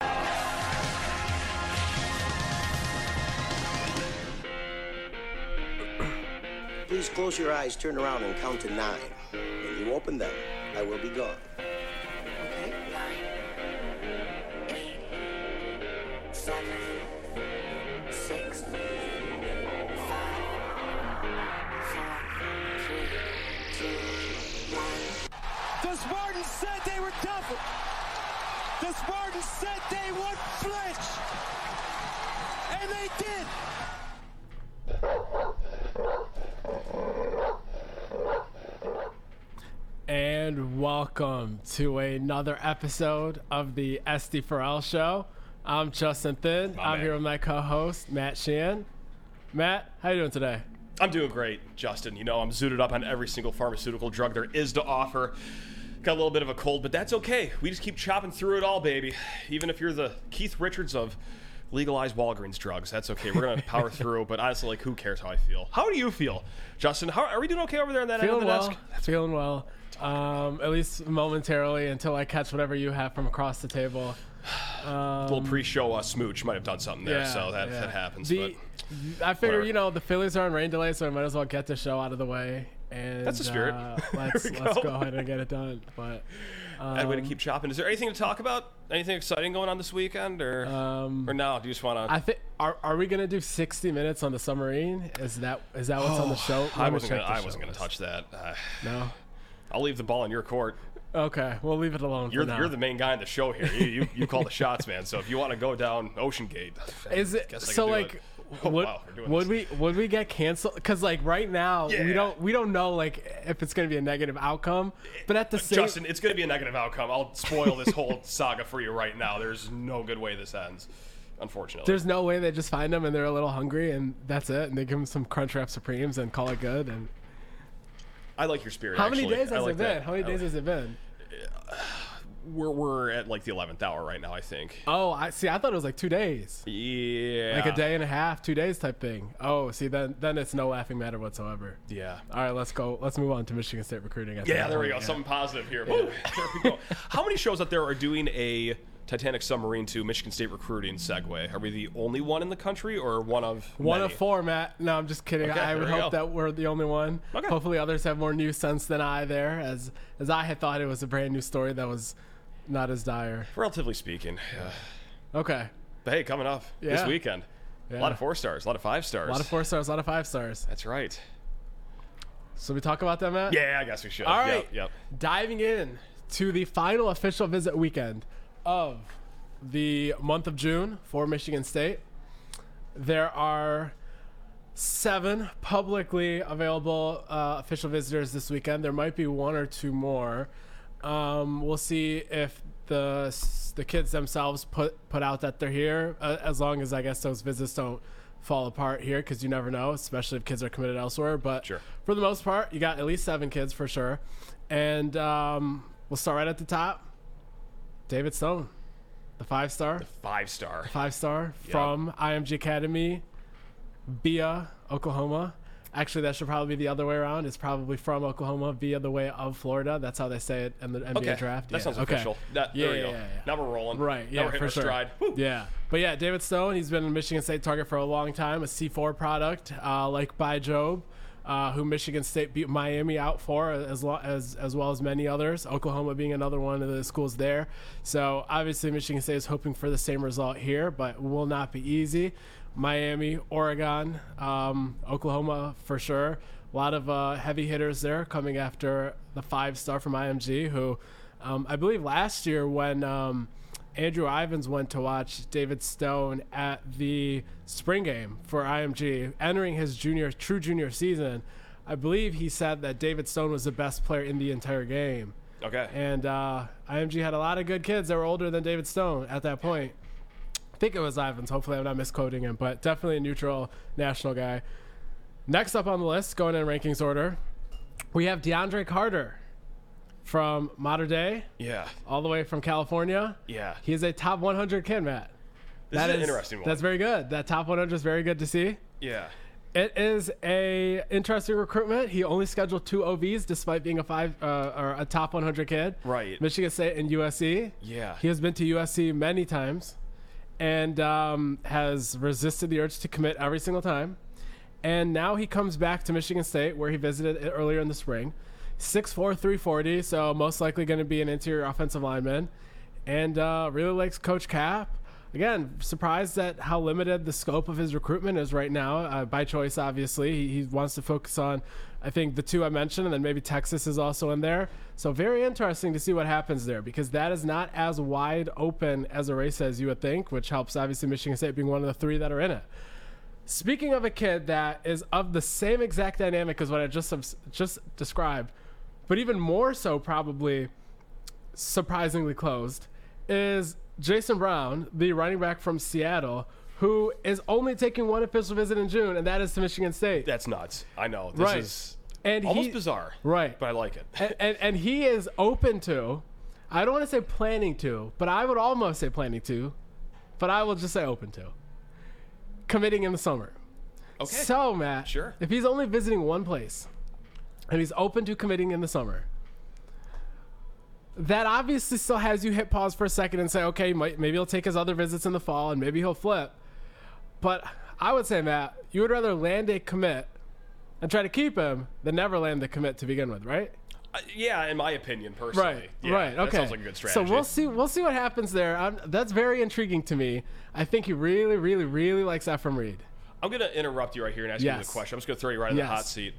Please close your eyes, turn around, and count to nine. When you open them, I will be gone. Okay, nine, eight, seven, The Spartans said they would flinch. And they did. And welcome to another episode of the SD4L Show. I'm Justin Thind. I'm man. here with my co-host Matt Shan. Matt, how you doing today? I'm doing great, Justin. You know, I'm zooted up on every single pharmaceutical drug there is to offer. Got a little bit of a cold, but that's okay. We just keep chopping through it all, baby. Even if you're the Keith Richards of legalized Walgreens drugs, that's okay. We're gonna power through. But honestly, like, who cares how I feel? How do you feel, Justin? How are we doing? Okay over there on that Feeling end of the well. desk? Feeling well. Um, at least momentarily until I catch whatever you have from across the table. A little pre-show uh, smooch might have done something there, so that, yeah. that happens. The- but I figure whatever. you know the Phillies are on rain delay, so I might as well get the show out of the way. And That's the spirit. Uh, let's let's go. go ahead and get it done. But I'd way to keep chopping. Is there anything to talk about? Anything exciting going on this weekend, or Um, or no? Do you just want to? I think are, are we gonna do 60 minutes on the submarine? Is that is that what's on the show? I Let me wasn't gonna. I wasn't gonna touch that. Uh, No. I'll leave the ball in your court. Okay, we'll leave it alone You're for now. you're the main guy in the show here. You you, you call the shots, man. So if you want to go down OceanGate, Is it I so? can do Like, it. Oh, would, wow, would we would we get canceled? Because like right now Yeah. we don't we don't know like if it's gonna be a negative outcome. But at the same Justin, it's going to be a negative outcome. I'll spoil this whole saga for you right now. There's no good way this ends, unfortunately. there's no way they just find them and they're a little hungry and that's it and they give them some Crunchwrap Supremes and call it good. And I like your spirit. how actually. many days has like it been? that. How many days like- has it been? We're we're at like the eleventh hour right now. I think. Oh, I see. I thought it was like two days, Yeah. like a day and a half, two days type thing. Oh, see, then then it's no laughing matter whatsoever. Yeah. All right, let's go. Let's move on to Michigan State recruiting. at Yeah, there we go. yeah. Something positive here. Woo, there we go. How many shows out there are doing a Titanic submarine to Michigan State recruiting segue? Are we the only one in the country, or one of One many? of four, Matt. No, I'm just kidding. Okay, I would hope go. that we're the only one. Okay. Hopefully, others have more news sense than I there, as as I had thought it was a brand new story that was not as dire. Relatively speaking. Yeah. Okay, But hey, coming up this Yeah. weekend, a lot of four stars, a lot of five stars. a lot of four stars, a lot of five stars. That's right. So we talk about that, Matt. Yeah, I guess we should. All Yep. Yep. Diving in to the final official visit weekend of the month of June for Michigan State. There are seven publicly available uh, official visitors this weekend. There might be one or two more. Um, we'll see if the the kids themselves put put out that they're here. Uh, as long as I guess those visits don't fall apart here, because you never know, especially if kids are committed elsewhere. But Sure. for the most part, you got at least seven kids for sure. And um, we'll start right at the top. David Stone, the five star the Five star. five star from IMG Academy via Oklahoma. Actually, that should probably be the other way around. It's probably from Oklahoma via the way of Florida. That's how they say it in the NBA Okay. draft. That Yeah, sounds okay. official. That, Yeah, there we yeah, go. yeah. Now we're rolling. Right, Now yeah, we're for sure. stride. Woo. Yeah, but yeah, David Stone, he's been a Michigan State target for a long time, a C4 product, uh, like Bai Jobe, uh, who Michigan State beat Miami out for, as, lo- as as well as many others. Oklahoma being another one of the schools there. So obviously, Michigan State is hoping for the same result here, but will not be easy. Miami, Oregon, um, Oklahoma for sure. A lot of uh, heavy hitters there coming after the five star from IMG, who um, I believe last year when um, Andrew Ivins went to watch David Stone at the spring game for IMG, entering his junior, true junior season. I believe he said that David Stone was the best player in the entire game. Okay. And uh, IMG had a lot of good kids that were older than David Stone at that point. Think it was Ivins. Hopefully, I'm not misquoting him, but definitely a neutral national guy. Next up on the list, going in rankings order, we have DeAndre Carter from Mater Dei, Yeah. all the way from California. Yeah. He is a top 100 kid, Matt. This That is an interesting one. That's very good. That top 100 is very good to see. yeah. It is a interesting recruitment. He only scheduled two OVs despite being a five uh, or a top 100 kid. Right. Michigan State and USC. Yeah. He has been to USC many times, and um, has resisted the urge to commit every single time. And now he comes back to Michigan State, where he visited earlier in the spring. 6'4", 340, so most likely going to be an interior offensive lineman, and uh, really likes Coach Kap. Again, surprised at how limited the scope of his recruitment is right now, uh, by choice, obviously. He, he wants to focus on, I think, the two I mentioned, and then maybe Texas is also in there. So, very interesting to see what happens there because that is not as wide open as a race as you would think, which helps, obviously, Michigan State being one of the three that are in it. Speaking of a kid that is of the same exact dynamic as what I just just described, but even more so, probably surprisingly closed, is Jason Brown, the running back from Seattle, who is only taking one official visit in June, and that is to Michigan State. That's nuts. I know. This Right. is and almost he, bizarre. Right. But I like it. and, and, and he is open to, I don't want to say planning to, but I would almost say planning to, but I will just say open to, committing in the summer. Okay. So, Matt, Sure. if he's only visiting one place and he's open to committing in the summer, that obviously still has you hit pause for a second and say, okay, might, maybe he'll take his other visits in the fall and maybe he'll flip. But I would say, Matt, you would rather land a commit and try to keep him than never land the commit to begin with, right? Uh, yeah, in my opinion, personally. Right, Yeah, right, okay. That sounds like a good strategy. So we'll see. We'll see what happens there. i that's very intriguing to me. I think he really, really, really likes Effrem Reed. I'm going to interrupt you right here and ask you Yes. the question. I'm just going to throw you right in Yes. the hot seat.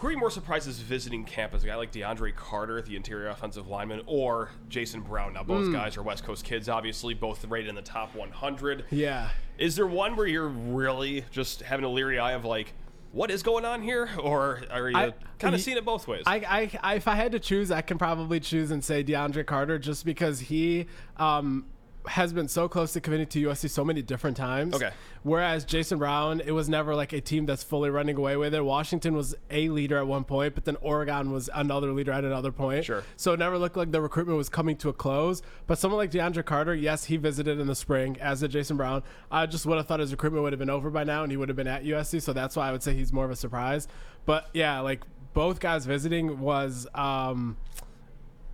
Who are you more surprised is visiting campus? A guy like DeAndre Carter, the interior offensive lineman, or Jason Brown? Now, both guys are West Coast kids, obviously, both rated in the top 100. Yeah. Is there one where you're really just having a leery eye of like, what is going on here? Or are you kind of seeing it both ways? I, I, I, if I had to choose, I can probably choose and say DeAndre Carter just because he um, has been so close to committing to USC so many different times. Okay. Whereas Jason Brown, it was never like a team that's fully running away with it. Washington was a leader at one point, but then Oregon was another leader at another point. Sure. So it never looked like the recruitment was coming to a close. But someone like DeAndre Carter, yes, he visited in the spring, as did Jason Brown. I just would have thought his recruitment would have been over by now and he would have been at USC. So that's why I would say he's more of a surprise. But yeah, like both guys visiting was um,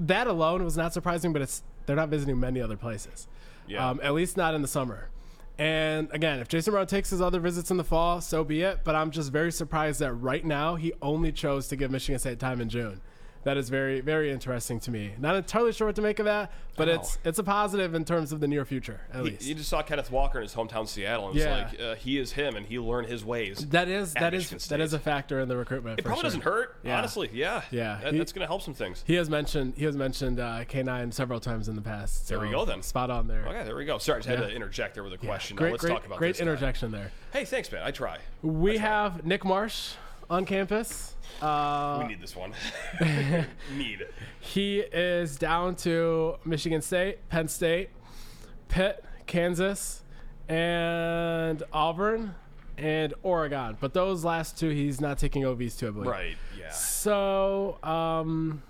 that alone was not surprising, but it's they're not visiting many other places. Yeah. Um, at least not in the summer. And again, if Jason Brown takes his other visits in the fall, so be it. But I'm just very surprised that right now he only chose to give Michigan State time in June. That is very, very interesting to me. Not entirely sure what to make of that, but I it's it's a positive in terms of the near future, at He- least. you just saw Kenneth Walker in his hometown Seattle, and it's like uh, he is him, and he learned his ways. that is at that is Michigan that is a factor in the recruitment. It probably sure. doesn't hurt, Yeah. honestly. Yeah, Yeah. That- He- that's going to help some things. He has mentioned he has mentioned uh, K9 several times in the past. There we go then. Spot on there. Okay, there we go. Sorry, I just had Yeah. to interject there with a question. Now Great, let's great, talk about great this guy. interjection there. Hey, thanks, man. I try. We have Nick Marsh on campus. Uh, we need this one. need. he is down to Michigan State, Penn State, Pitt, Kansas, and Auburn and Oregon. But those last two, he's not taking OVs to, I believe. Right. Yeah. So, um,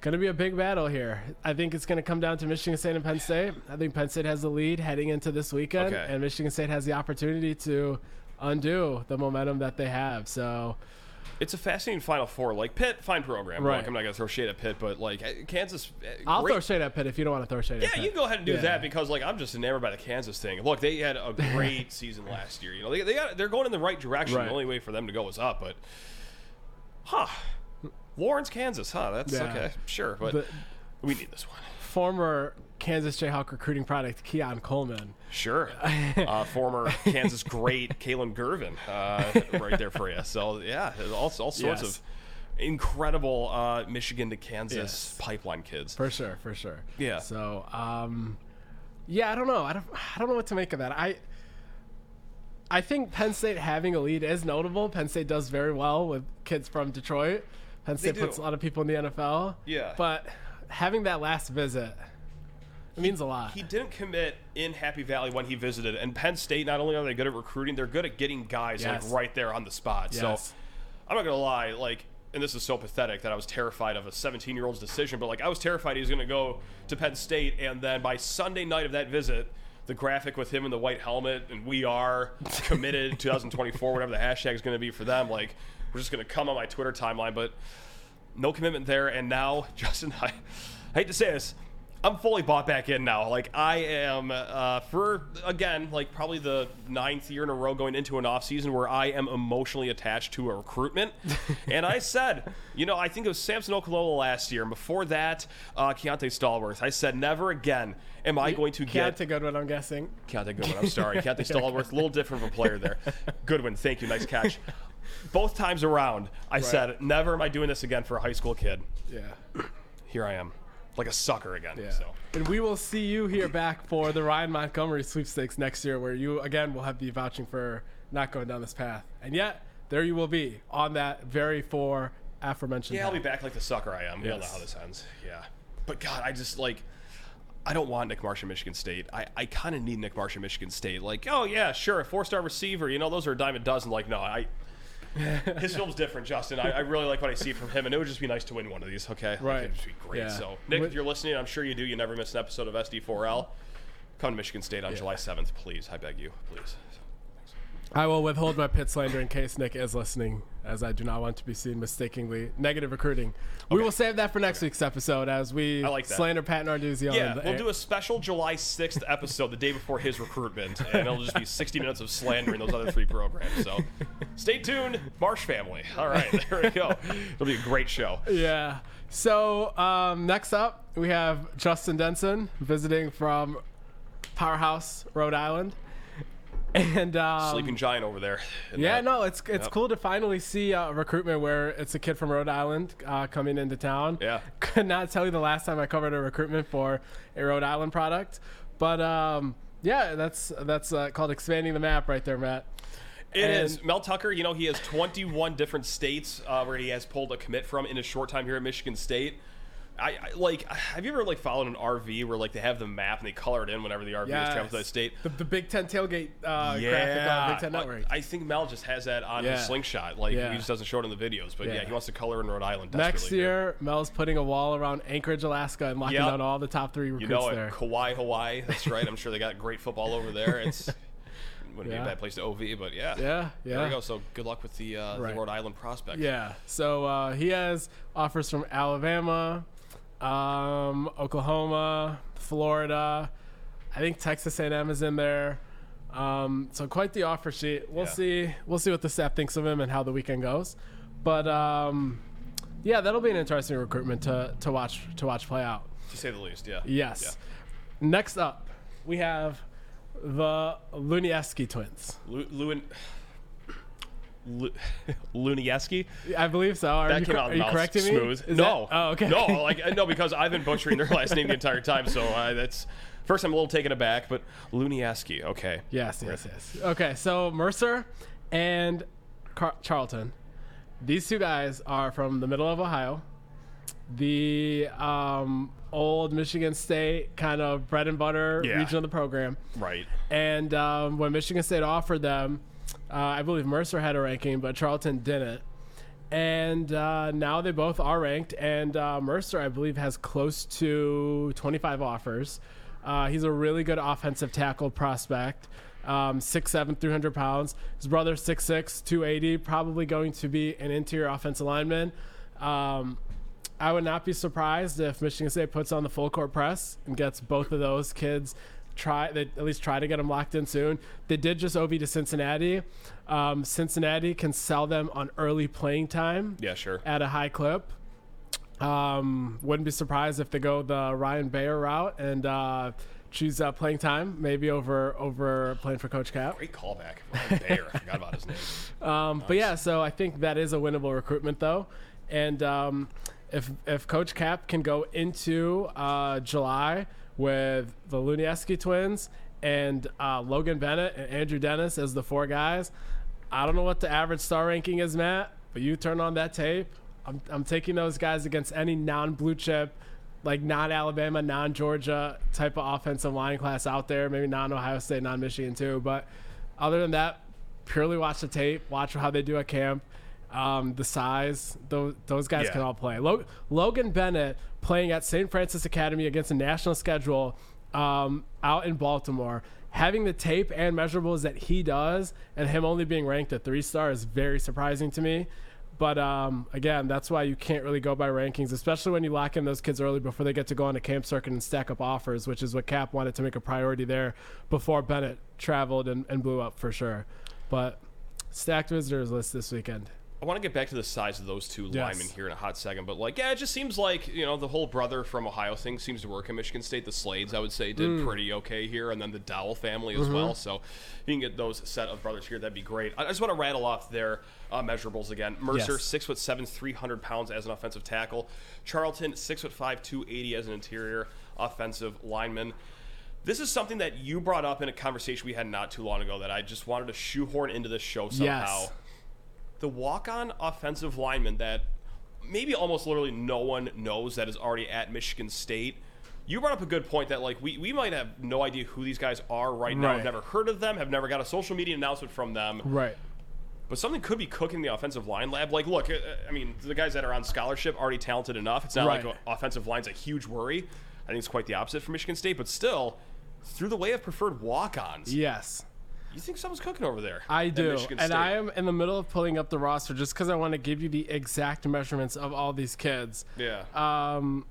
gonna be a big battle here. I think it's gonna come down to Michigan State and Penn State. I think Penn State has the lead heading into this weekend, Okay. and Michigan State has the opportunity to undo the momentum that they have. So, It's a fascinating Final Four. Like Pitt, fine program. Right. Like, I'm not gonna throw shade at Pitt, but like Kansas. uh, I'll great- throw shade at Pitt if you don't want to throw shade Yeah, at Pitt. Yeah, you can go ahead and do Yeah. that because like I'm just enamored by the Kansas thing. Look, they had a great season last year. You know, they, they got they're going in the right direction. Right. The only way for them to go is up. But, huh? Lawrence, Kansas, huh? That's Yeah. okay, sure, but The- we need this one. Former Kansas Jayhawk recruiting product Keon Coleman. Sure. Uh, former Kansas great Kalon Gervin, uh, right there for you. So yeah, all, all sorts Yes. of incredible uh, Michigan to Kansas Yes. pipeline kids. For sure, for sure. Yeah. So, um, yeah, I don't know. I don't, I don't know what to make of that. I, I think Penn State having a lead is notable. Penn State does very well with kids from Detroit, Penn State puts a lot of people in the NFL. Yeah. But having that last visit, it means a lot. He didn't commit in Happy Valley when he visited, and Penn State. Not only are they good at recruiting, they're good at getting guys Yes. like right there on the spot. Yes. So I'm not gonna lie, like, and this is so pathetic that I was terrified of a 17 year old's decision, but like I was terrified he was gonna go to Penn State, and then by Sunday night of that visit. The graphic with him in the white helmet and we are committed 2024, whatever the hashtag is going to be for them. Like, we're just going to come on my Twitter timeline, but no commitment there. And now, Justin, I, I hate to say this, I'm fully bought back in now. Like I am uh, for again, like probably the ninth year in a row going into an off season where I am emotionally attached to a recruitment. and I said, you know, I think it was Samson Okunlola last year, and before that, uh, Keontae Stallworth. I said, never again am I going to get Keontae Goodwin, I'm guessing. Keontae Goodwin. I'm sorry, Keontae Stallworth. A little different of a player there. Goodwin, thank you, nice catch. Both times around, I said, never am I doing this again for a high school kid. Yeah. Here I am, like a sucker again. Yeah. So. And we will see you here back for the Ryan Montgomery sweepstakes next year, where you again will have be vouching for not going down this path. And yet, there you will be on that very four aforementioned. Yeah, I'll be back like the sucker I am. We all know how this ends. Yeah. But God, I just like. I don't want Nick Marsh at Michigan State. I, I kind of need Nick Marsh at Michigan State. Like, oh yeah, sure, a four-star receiver. You know, those are a dime a dozen. Like, no, I. His film's different, Justin. I, I really like what I see from him, and it would just be nice to win one of these. Okay, Like, Right. it'd just be great. Yeah. So, Nick, What- if you're listening, I'm sure you do. You never miss an episode of SD4L. Come to Michigan State on July 7th, please. I beg you, please. I will withhold my pit slander in case Nick is listening, as I do not want to be seen mistakenly negative recruiting. We will save that for next week's episode as we I like that. slander Pat Narduzzi on Yeah, we'll air. do a special July 6th episode the day before his recruitment, and it'll just be 60 minutes of slandering those other three programs. So stay tuned, Marsh family. All right, there we go. It'll be a great show. Yeah. So um, next up, we have Justin Denson visiting from Powerhouse, Rhode Island, and um, Sleeping giant over there. Yeah, that- no, it's it's Yep. cool to finally see uh, recruitment where it's a kid from Rhode Island uh, coming into town. Yeah. Could not tell you the last time I covered a recruitment for a Rhode Island product, but um, yeah, that's that's uh, called expanding the map right there, Matt. It And- is. Mel Tucker, you know, he has 21 different states uh, where he has pulled a commit from in his short time here at Michigan State. I, I like. Have you ever like followed an RV where like they have the map and they color it in whenever the RV is traveling to that state? The, the Big Ten tailgate uh, graphic on Big Ten Network. I think Mel just has that on Yeah. his slingshot. Like Yeah. he just doesn't show it in the videos, but yeah, Yeah. he wants to color in Rhode Island. Next year, Mel's putting a wall around Anchorage, Alaska, and locking Yep. down all the top three you recruits know there. Kauai, Hawaii. That's right. I'm sure they got great football over there. It's wouldn't Yeah. be a bad place to OV, but yeah, Yeah, There yeah. we go. So good luck with the, uh, Right. the Rhode Island prospect. Yeah. So uh, he has offers from Alabama, um, Oklahoma, Florida. I think Texas A&M is in there. Um, so quite the offer sheet. We'll Yeah. see. We'll see what the staff thinks of him and how the weekend goes. But um, yeah, that'll be an interesting recruitment to, to watch to watch play out. to say the least. Yeah. Yes. Next up, we have the Lunieski twins. Lu- Lewin. Lu- Lunieski. I believe so. Are That you, came out are you correcting smooth. me? Is no. that- oh, okay. No, like no, because I've been butchering their last name the entire time. So uh, that's first. I'm a little taken aback, but Lunieski. Okay. Yes, yes, yes. Okay, so Mercer and Car- Charlton, these two guys are from the middle of Ohio, the um, old Michigan State kind of bread and butter Yeah. region of the program. Right. And um, when Michigan State offered them, uh, I believe Mercer had a ranking, but Charlton didn't. And uh, now they both are ranked, and uh, Mercer, I believe, has close to 25 offers. Uh, he's a really good offensive tackle prospect. Um, 6'7", 300 pounds. His brother, 6'6", 280, probably going to be an interior offensive lineman. Um, I would not be surprised if Michigan State puts on the full court press and gets both of those kids try they at least try to get them locked in soon. They did just OV to Cincinnati. Um, Cincinnati can sell them on early playing time Yeah. Sure. at a high clip. Um, wouldn't be surprised if they go the Ryan Bayer route and uh, choose uh, playing time, maybe over over playing for Coach Kap. Great callback. Ryan Bayer. I forgot about his name. Um, But yeah, so I think that is a winnable recruitment though, and um, if if Coach Kap can go into uh, July with the Lunieski twins and uh, Logan Bennett and Andrew Dennis as the four guys, I don't know what the average star ranking is, Matt, but you turn on that tape. I'm, I'm taking those guys against any non-blue chip, like non-Alabama, non-Georgia type of offensive line class out there. Maybe non-Ohio State, non-Michigan too. But other than that, purely watch the tape, watch how they do at camp. Um, the size, those, those guys Yeah. can all play. Lo- Logan Bennett playing at St. Francis Academy against a national schedule um, out in Baltimore. Having the tape and measurables that he does, and him only being ranked a three star is very surprising to me. But um, again, that's why you can't really go by rankings, especially when you lock in those kids early before they get to go on a camp circuit and stack up offers, which is what Kap wanted to make a priority there before Bennett traveled and, and blew up for sure. But stacked visitors list this weekend. I want to get back to the size of those two Yes. linemen here in a hot second, but like, yeah, it just seems like you know the whole brother from Ohio thing seems to work in Michigan State. The Slades, I would say, did Mm. pretty okay here, and then the Dowell family as Mm-hmm. well. So if you can get those set of brothers here, that'd be great. I I just want to rattle off their uh, measurables again. Mercer, Yes. six foot seven, three hundred pounds as an offensive tackle. Charlton, six foot five, two eighty as an interior offensive lineman. This is something that you brought up in a conversation we had not too long ago that I just wanted to shoehorn into this show somehow Yes. The walk-on offensive lineman that maybe almost literally no one knows that is already at Michigan State. You brought up a good point that like we, we might have no idea who these guys are right now. Right. Have never heard of them. Have never got a social media announcement from them. Right. But something could be cooking in the offensive line lab. Like, look, uh, I mean, the guys that are on scholarship already talented enough. It's not Right. like offensive line's a huge worry. I think it's quite the opposite for Michigan State. But still, through the way of preferred walk-ons, Yes. You think someone's cooking over there? I do. And State. I am in the middle of pulling up the roster just because I want to give you the exact measurements of all these kids. Yeah. Um,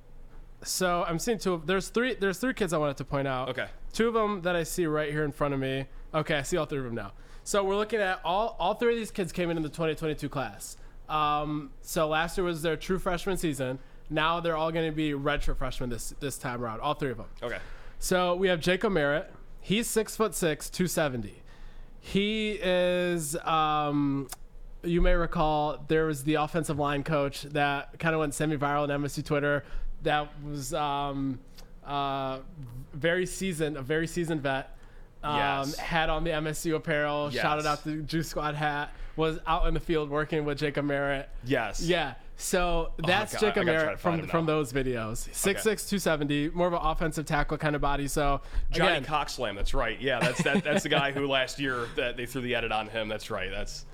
so I'm seeing two. Of, there's three. There's three kids I wanted to point out. Okay. Two of them that I see right here in front of me. Okay, I see all three of them now. So we're looking at all. All three of these kids came in in the 2022 class. Um, so last year was their true freshman season. Now they're all going to be redshirt freshmen this this time around. All three of them. okay. So we have Jacob Merritt. He's six foot six, two seventy. He is. Um, you may recall there was the offensive line coach that kind of went semi-viral on MSU Twitter. That was um, uh, very seasoned, a very seasoned vet. Um, Yes. Had on the MSU apparel. Yes. Shouted out the Juice Squad hat. Was out in the field working with Jacob Merritt. Yes. Yeah. So that's Oh, Jacob gotta try to Merritt from from now. those videos. 6'6", 270, more of an offensive tackle kind of body. So Johnny again, Coxslam, that's right. Yeah, that's that, that's the guy who last year that they threw the edit on him. That's right. That's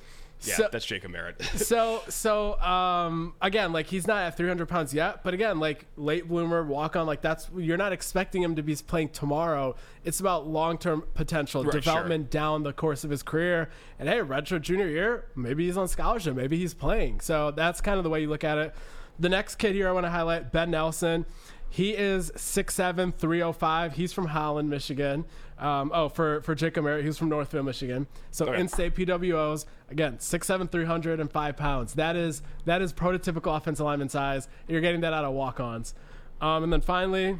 yeah, So- that's Jacob Merritt. so so um again like he's not at 300 pounds yet but again like late bloomer walk on like that's you're not expecting him to be playing tomorrow it's about long-term potential Right, development down the course of his career and hey retro junior year maybe he's on scholarship maybe he's playing so that's kind of the way you look at it the next kid here i want to highlight ben nelson he is 6'7", 305. He's from Holland, Michigan. Um, oh, for, for Jacob Merritt, he was from Northfield, Michigan. So Okay. in-state PWOs, again, 6'7", 305 pounds. That is that is prototypical offensive lineman size. You're getting that out of walk-ons. Um, and then finally,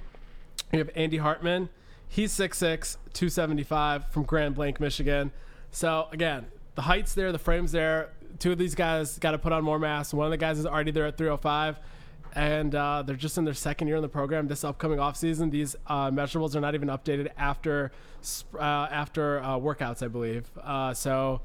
we have Andy Hartman. He's 6'6", 275 from Grand Blanc, Michigan. So again, the height's there, the frame's there. Two of these guys got to put on more mass. One of the guys is already there at 305 and uh, they're just in their second year in the program. This upcoming offseason, these uh, measurables are not even updated after uh, after uh, workouts, I believe. Uh, so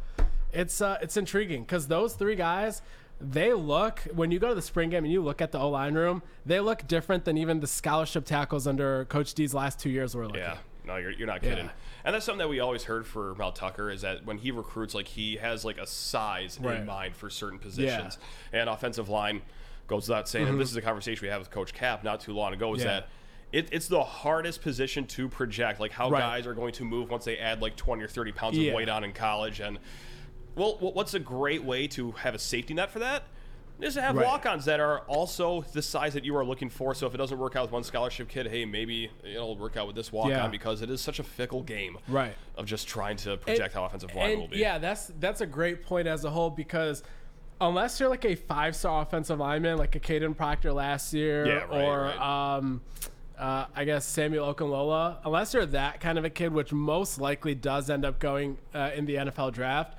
it's uh, it's intriguing because those three guys, they look when you go to the spring game and you look at the O line room, they look different than even the scholarship tackles under Coach D's last two years were looking. yeah. No, you're, you're not kidding. Yeah. And that's something that we always heard for Mel Tucker is that when he recruits, like he has like a size Right. in mind for certain positions. And offensive line goes without saying. And this is a conversation we had with Coach Kap not too long ago. Is Mm-hmm. Yeah. that it, it's the hardest position to project, like how Right. guys are going to move once they add like 20 or 30 pounds Yeah. of weight on in college. And well, what's a great way to have a safety net for that? Is to have Right. walk-ons that are also the size that you are looking for. So if it doesn't work out with one scholarship kid, hey, maybe it'll work out with this walk-on Yeah. because it is such a fickle game Right. of just trying to project how offensive line and will be. Yeah, that's that's a great point as a whole because unless you're like a five star offensive lineman like a Kadyn Proctor last year Yeah, right, or right. um uh, I guess Samuel Okunlola, unless you're that kind of a kid, which most likely does end up going uh, in the NFL draft.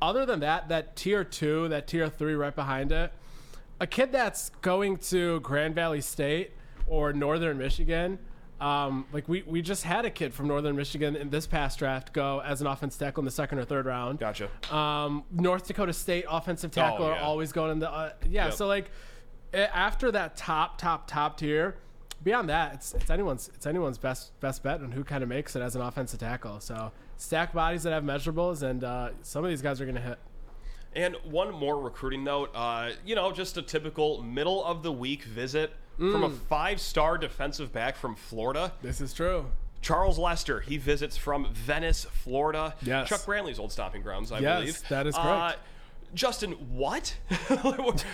Other than that, that tier two, that tier three right behind it, a kid that's going to Grand Valley State or Northern Michigan, Um, like we, we just had a kid from Northern Michigan in this past draft go as an offensive tackle in the second or third round. Gotcha. Um, North Dakota State offensive tackle Oh, are always going in the uh, yeah. Yep. So like after that top top top tier, beyond that, it's, it's anyone's it's anyone's best best bet on who kind of makes it as an offensive tackle. So stack bodies that have measurables, and uh, some of these guys are going to hit. And one more recruiting note, uh, you know, just a typical middle of the week visit from a Mm. five star defensive back from Florida. This is true. Charles Lester, he visits from Venice, Florida. Yes. Chuck Brantley's old stomping grounds, I Yes, believe. that is Uh, correct. Justin, what?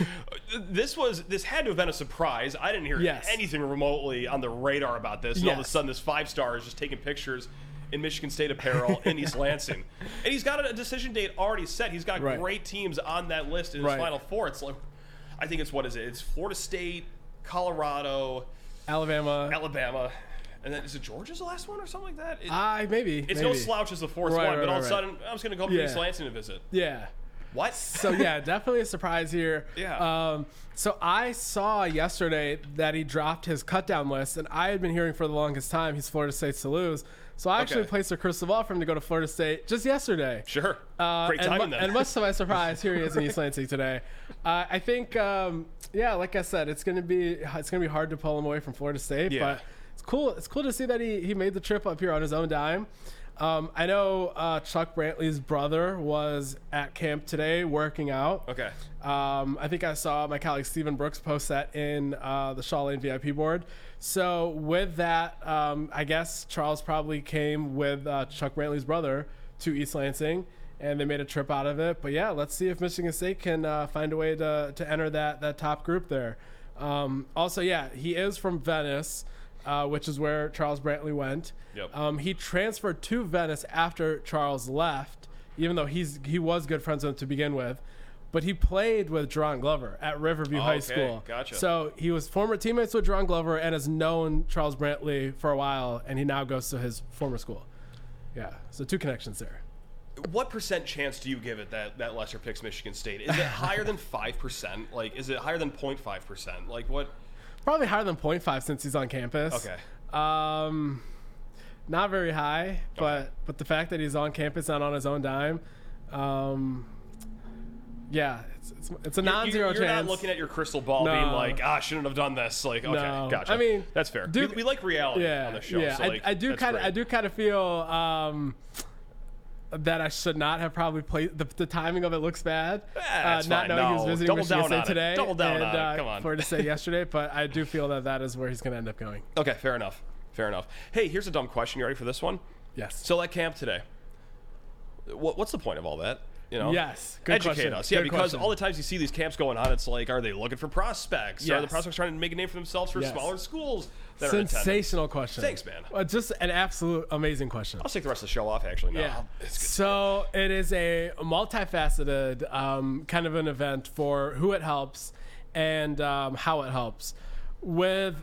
this was this had to have been a surprise. I didn't hear Yes. anything remotely on the radar about this. And all of a sudden, this five star is just taking pictures in Michigan State apparel in East Lansing, and he's got a decision date already set. He's got Right. great teams on that list in his Right. final four. It's like, I think it's what is it? It's Florida State, Colorado, Alabama. Alabama, and then is it Georgia's the last one or something like that? It- I maybe. it's maybe. no slouch as the fourth Right, one, right, but all of right, a sudden, I'm just going to go up to Yeah. East Lansing to visit. Yeah. What? So yeah, definitely a surprise here. Yeah. Um, so I saw yesterday that he dropped his cut down list, and I had been hearing for the longest time he's Florida State to lose. So I actually Okay. placed a crystal ball for him to go to Florida State just yesterday. Sure. Uh, Great and, timing mu- then. and much to my surprise, here he is in East Lansing today. Uh, I think, um, yeah, like I said, it's gonna be it's gonna be hard to pull him away from Florida State, Yeah. but it's cool. It's cool to see that he he made the trip up here on his own dime. Um, I know uh, Chuck Brantley's brother was at camp today working out. okay. Um, I think I saw my colleague Stephen Brooks post that in uh, the Shaw Lane VIP board. So with that, um, I guess Charles probably came with uh, Chuck Brantley's brother to East Lansing, and they made a trip out of it. But yeah, let's see if Michigan State can uh, find a way to, to enter that that top group there. Um, also, yeah, he is from Venice, uh, which is where Charles Brantley went. Yep. Um, he transferred to Venice after Charles left, even though he's he was good friends with him to begin with. But he played with Jaron Glover at Riverview High Okay, School. gotcha. So he was former teammates with Jaron Glover and has known Charles Brantley for a while, and he now goes to his former school. Yeah, so two connections there. What percent chance do you give it that, that Lester picks Michigan State? Is it higher than 5%? Like, is it higher than 0.5%? Like, what? Probably higher than 0.5 since he's on campus. Okay. Um, not very high, but but the fact that he's on campus and on his own dime, um, yeah, it's it's, it's a You're- non-zero you're, you're chance. not looking at your crystal ball No. being like, ah, shouldn't have done this. Like, okay, No. gotcha. I mean, that's fair. Duke- we, we like reality yeah, on the show. yeah. so, I, like, I do that's kind of I do kind of feel um, that I should not have probably played. The, the timing of it looks bad. uh, that's not fine. knowing he was No, visiting double Michigan down State on it. today. Double down and, on it. uh, Come on. Florida State yesterday, but I do feel that that is where he's going to end up going. Okay, fair enough. Fair enough. Hey, here's a dumb question. You ready for this one? Yes. So, at camp today, what, what's the point of all that? You know? Yes, good Educate question. us. Yeah, Good because question. all the times you see these camps going on, it's like, are they looking for prospects? Are the prospects trying to make a name for themselves for Yes. smaller schools that? Sensational question. Thanks, man. Well, just an absolute amazing question. I'll take the rest of the show off, actually. No, Yeah. So it is a multifaceted um, kind of an event for who it helps and um, how it helps. With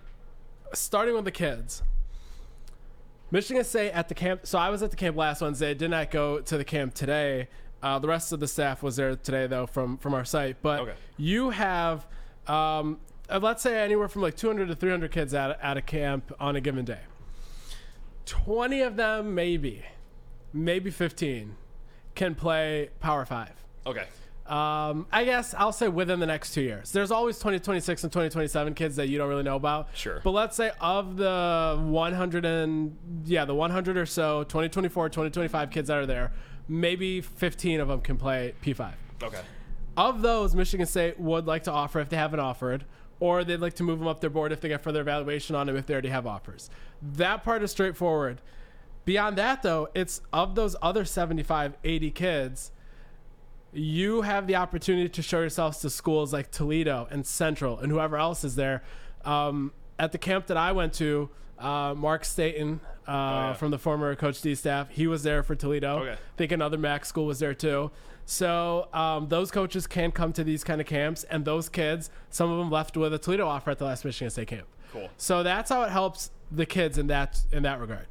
starting with the kids, Michigan State at the camp. So I was at the camp last Wednesday. Did not go to the camp today. Uh, the rest of the staff was there today, though, from from our site. But Okay. you have, um, uh, let's say, anywhere from like 200 to 300 kids at at a camp on a given day. 20 of them, maybe, maybe 15, can play Power Five. Okay. Um, I guess I'll say within the next two years. There's always 2026 and 2027 kids that you don't really know about. Sure. But let's say of the 100 and yeah, the 100 or so 2024, 2025 kids that are there, maybe 15 of them can play P5. Okay. Of those, Michigan State would like to offer if they haven't offered, or they'd like to move them up their board if they get further evaluation on them if they already have offers. That part is straightforward. Beyond that, though, it's of those other 75, 80 kids, you have the opportunity to show yourselves to schools like Toledo and Central and whoever else is there. Um, at the camp that I went to, uh, Mark Staten uh, yeah. from the former Coach D staff, he was there for Toledo. Okay. I think another MAC school was there too. So um, those coaches can come to these kind of camps, and those kids, some of them left with a Toledo offer at the last Michigan State camp. Cool. So that's how it helps the kids in that in that regard.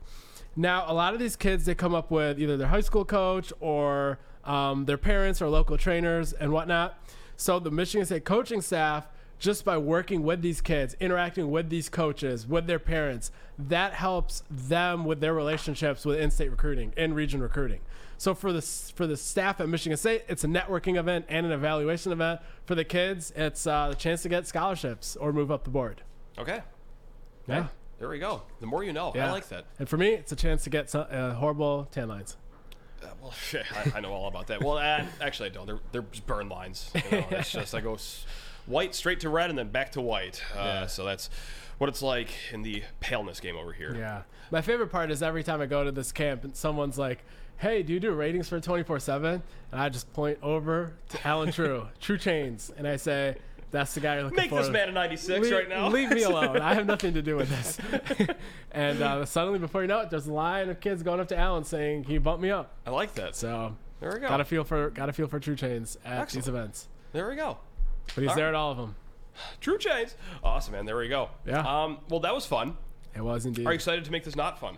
Now, a lot of these kids they come up with either their high school coach or um, their parents or local trainers and whatnot. So the Michigan State coaching staff just by working with these kids, interacting with these coaches, with their parents, that helps them with their relationships with in-state recruiting, in-region recruiting. So for the for the staff at Michigan State, it's a networking event and an evaluation event. For the kids, it's uh, the chance to get scholarships or move up the board. Okay. Yeah. There we go. The more you know. Yeah. I like that. And for me, it's a chance to get some, uh, horrible tan lines. Uh, well, I, I know all about that. Well, uh, actually, I don't. They're, they're just burn lines. You know, it's just I go white straight to red and then back to white. Uh, Yeah. So that's what it's like in the paleness game over here. Yeah. My favorite part is every time I go to this camp and someone's like, "Hey, do you do ratings for 24/7?" And I just point over to Alan True, True Chains, and I say, "That's the guy you're looking Make for." Make this man a 96 leave, right now. leave me alone. I have nothing to do with this. and uh, suddenly, before you know it, there's a line of kids going up to Alan saying, "Can you bump me up?" I like that. So there we go. gotta feel for gotta feel for True Chains at Excellent. these events. there we go. But he's All there right. at all of them. True chains. Awesome, man. There we go. Yeah. Um. Well, that was fun. It was indeed. Are you excited to make this not fun?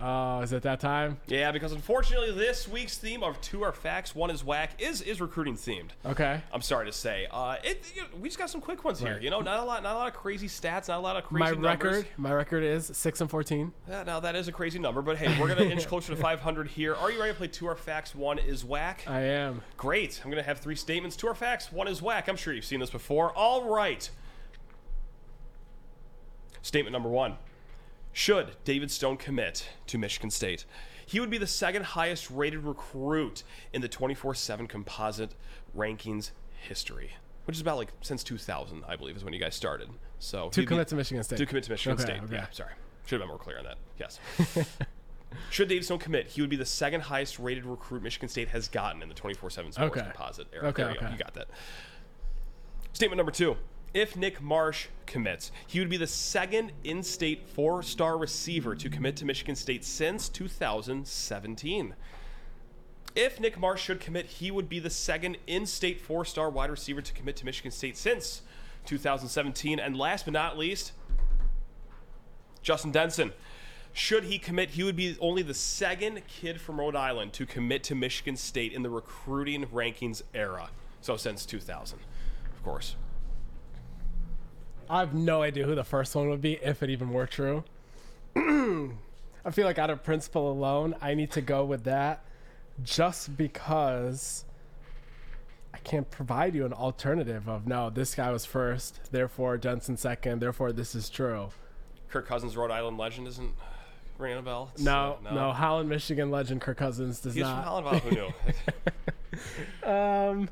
Oh, is it that time? Yeah, because unfortunately, this week's theme of two are facts, one is whack is is recruiting themed. Okay. I'm sorry to say. Uh, it, you know, we just got some quick ones here. You know, not a lot, not a lot of crazy stats, not a lot of crazy My numbers. record, my record is six and fourteen. Yeah, now that is a crazy number, but hey, we're gonna inch closer to 500 here. Are you ready to play two are facts, one is whack? I am. Great. I'm gonna have three statements. Two are facts, one is whack. I'm sure you've seen this before. All right. Statement number one. Should David Stone commit to Michigan State, he would be the second highest rated recruit in the 24 7 composite rankings history, which is about like since 2000, I believe, is when you guys started. So To he'd be- commit to Michigan State. To commit to Michigan Okay, State. okay. Yeah, sorry. Should have been more clear on that. Yes. Should David Stone commit, he would be the second highest rated recruit Michigan State has gotten in the 24 7 sports Okay. composite era. Okay, you go. okay. You got that. Statement number two. If Nick Marsh commits, he would be the second in state four star receiver to commit to Michigan State since 2017. If Nick Marsh should commit, he would be the second in state four star wide receiver to commit to Michigan State since 2017. And last but not least, Justin Denson. Should he commit, he would be only the second kid from Rhode Island to commit to Michigan State in the recruiting rankings era. So since 2000, of course. I have no idea who the first one would be if it even were true. I feel like out of principle alone, I need to go with that just because I can't provide you an alternative of no, this guy was first, therefore Jensen second, therefore this is true. Kirk Cousins, Rhode Island legend, isn't ringing a bell. No, uh, no, Holland, Michigan legend Kirk Cousins does He's from not. Holland. Well, who knew? Um,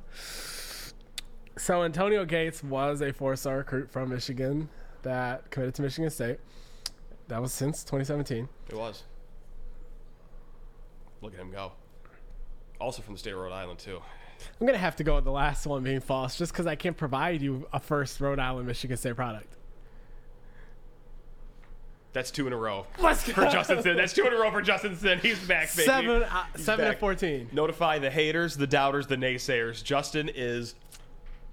so Antonio Gates was a four-star recruit from Michigan that committed to Michigan State. That was since 2017. it was. Look at him go. Also from the state of Rhode Island, too. I'm gonna have to go with the last one being false, just because I can't provide you a first Rhode Island Michigan State product. That's two in a row Let's for Justin Thind. That's two in a row for Justin Thind. He's back, baby. Seven, uh, seven back. and fourteen. Notify the haters, the doubters, the naysayers. Justin is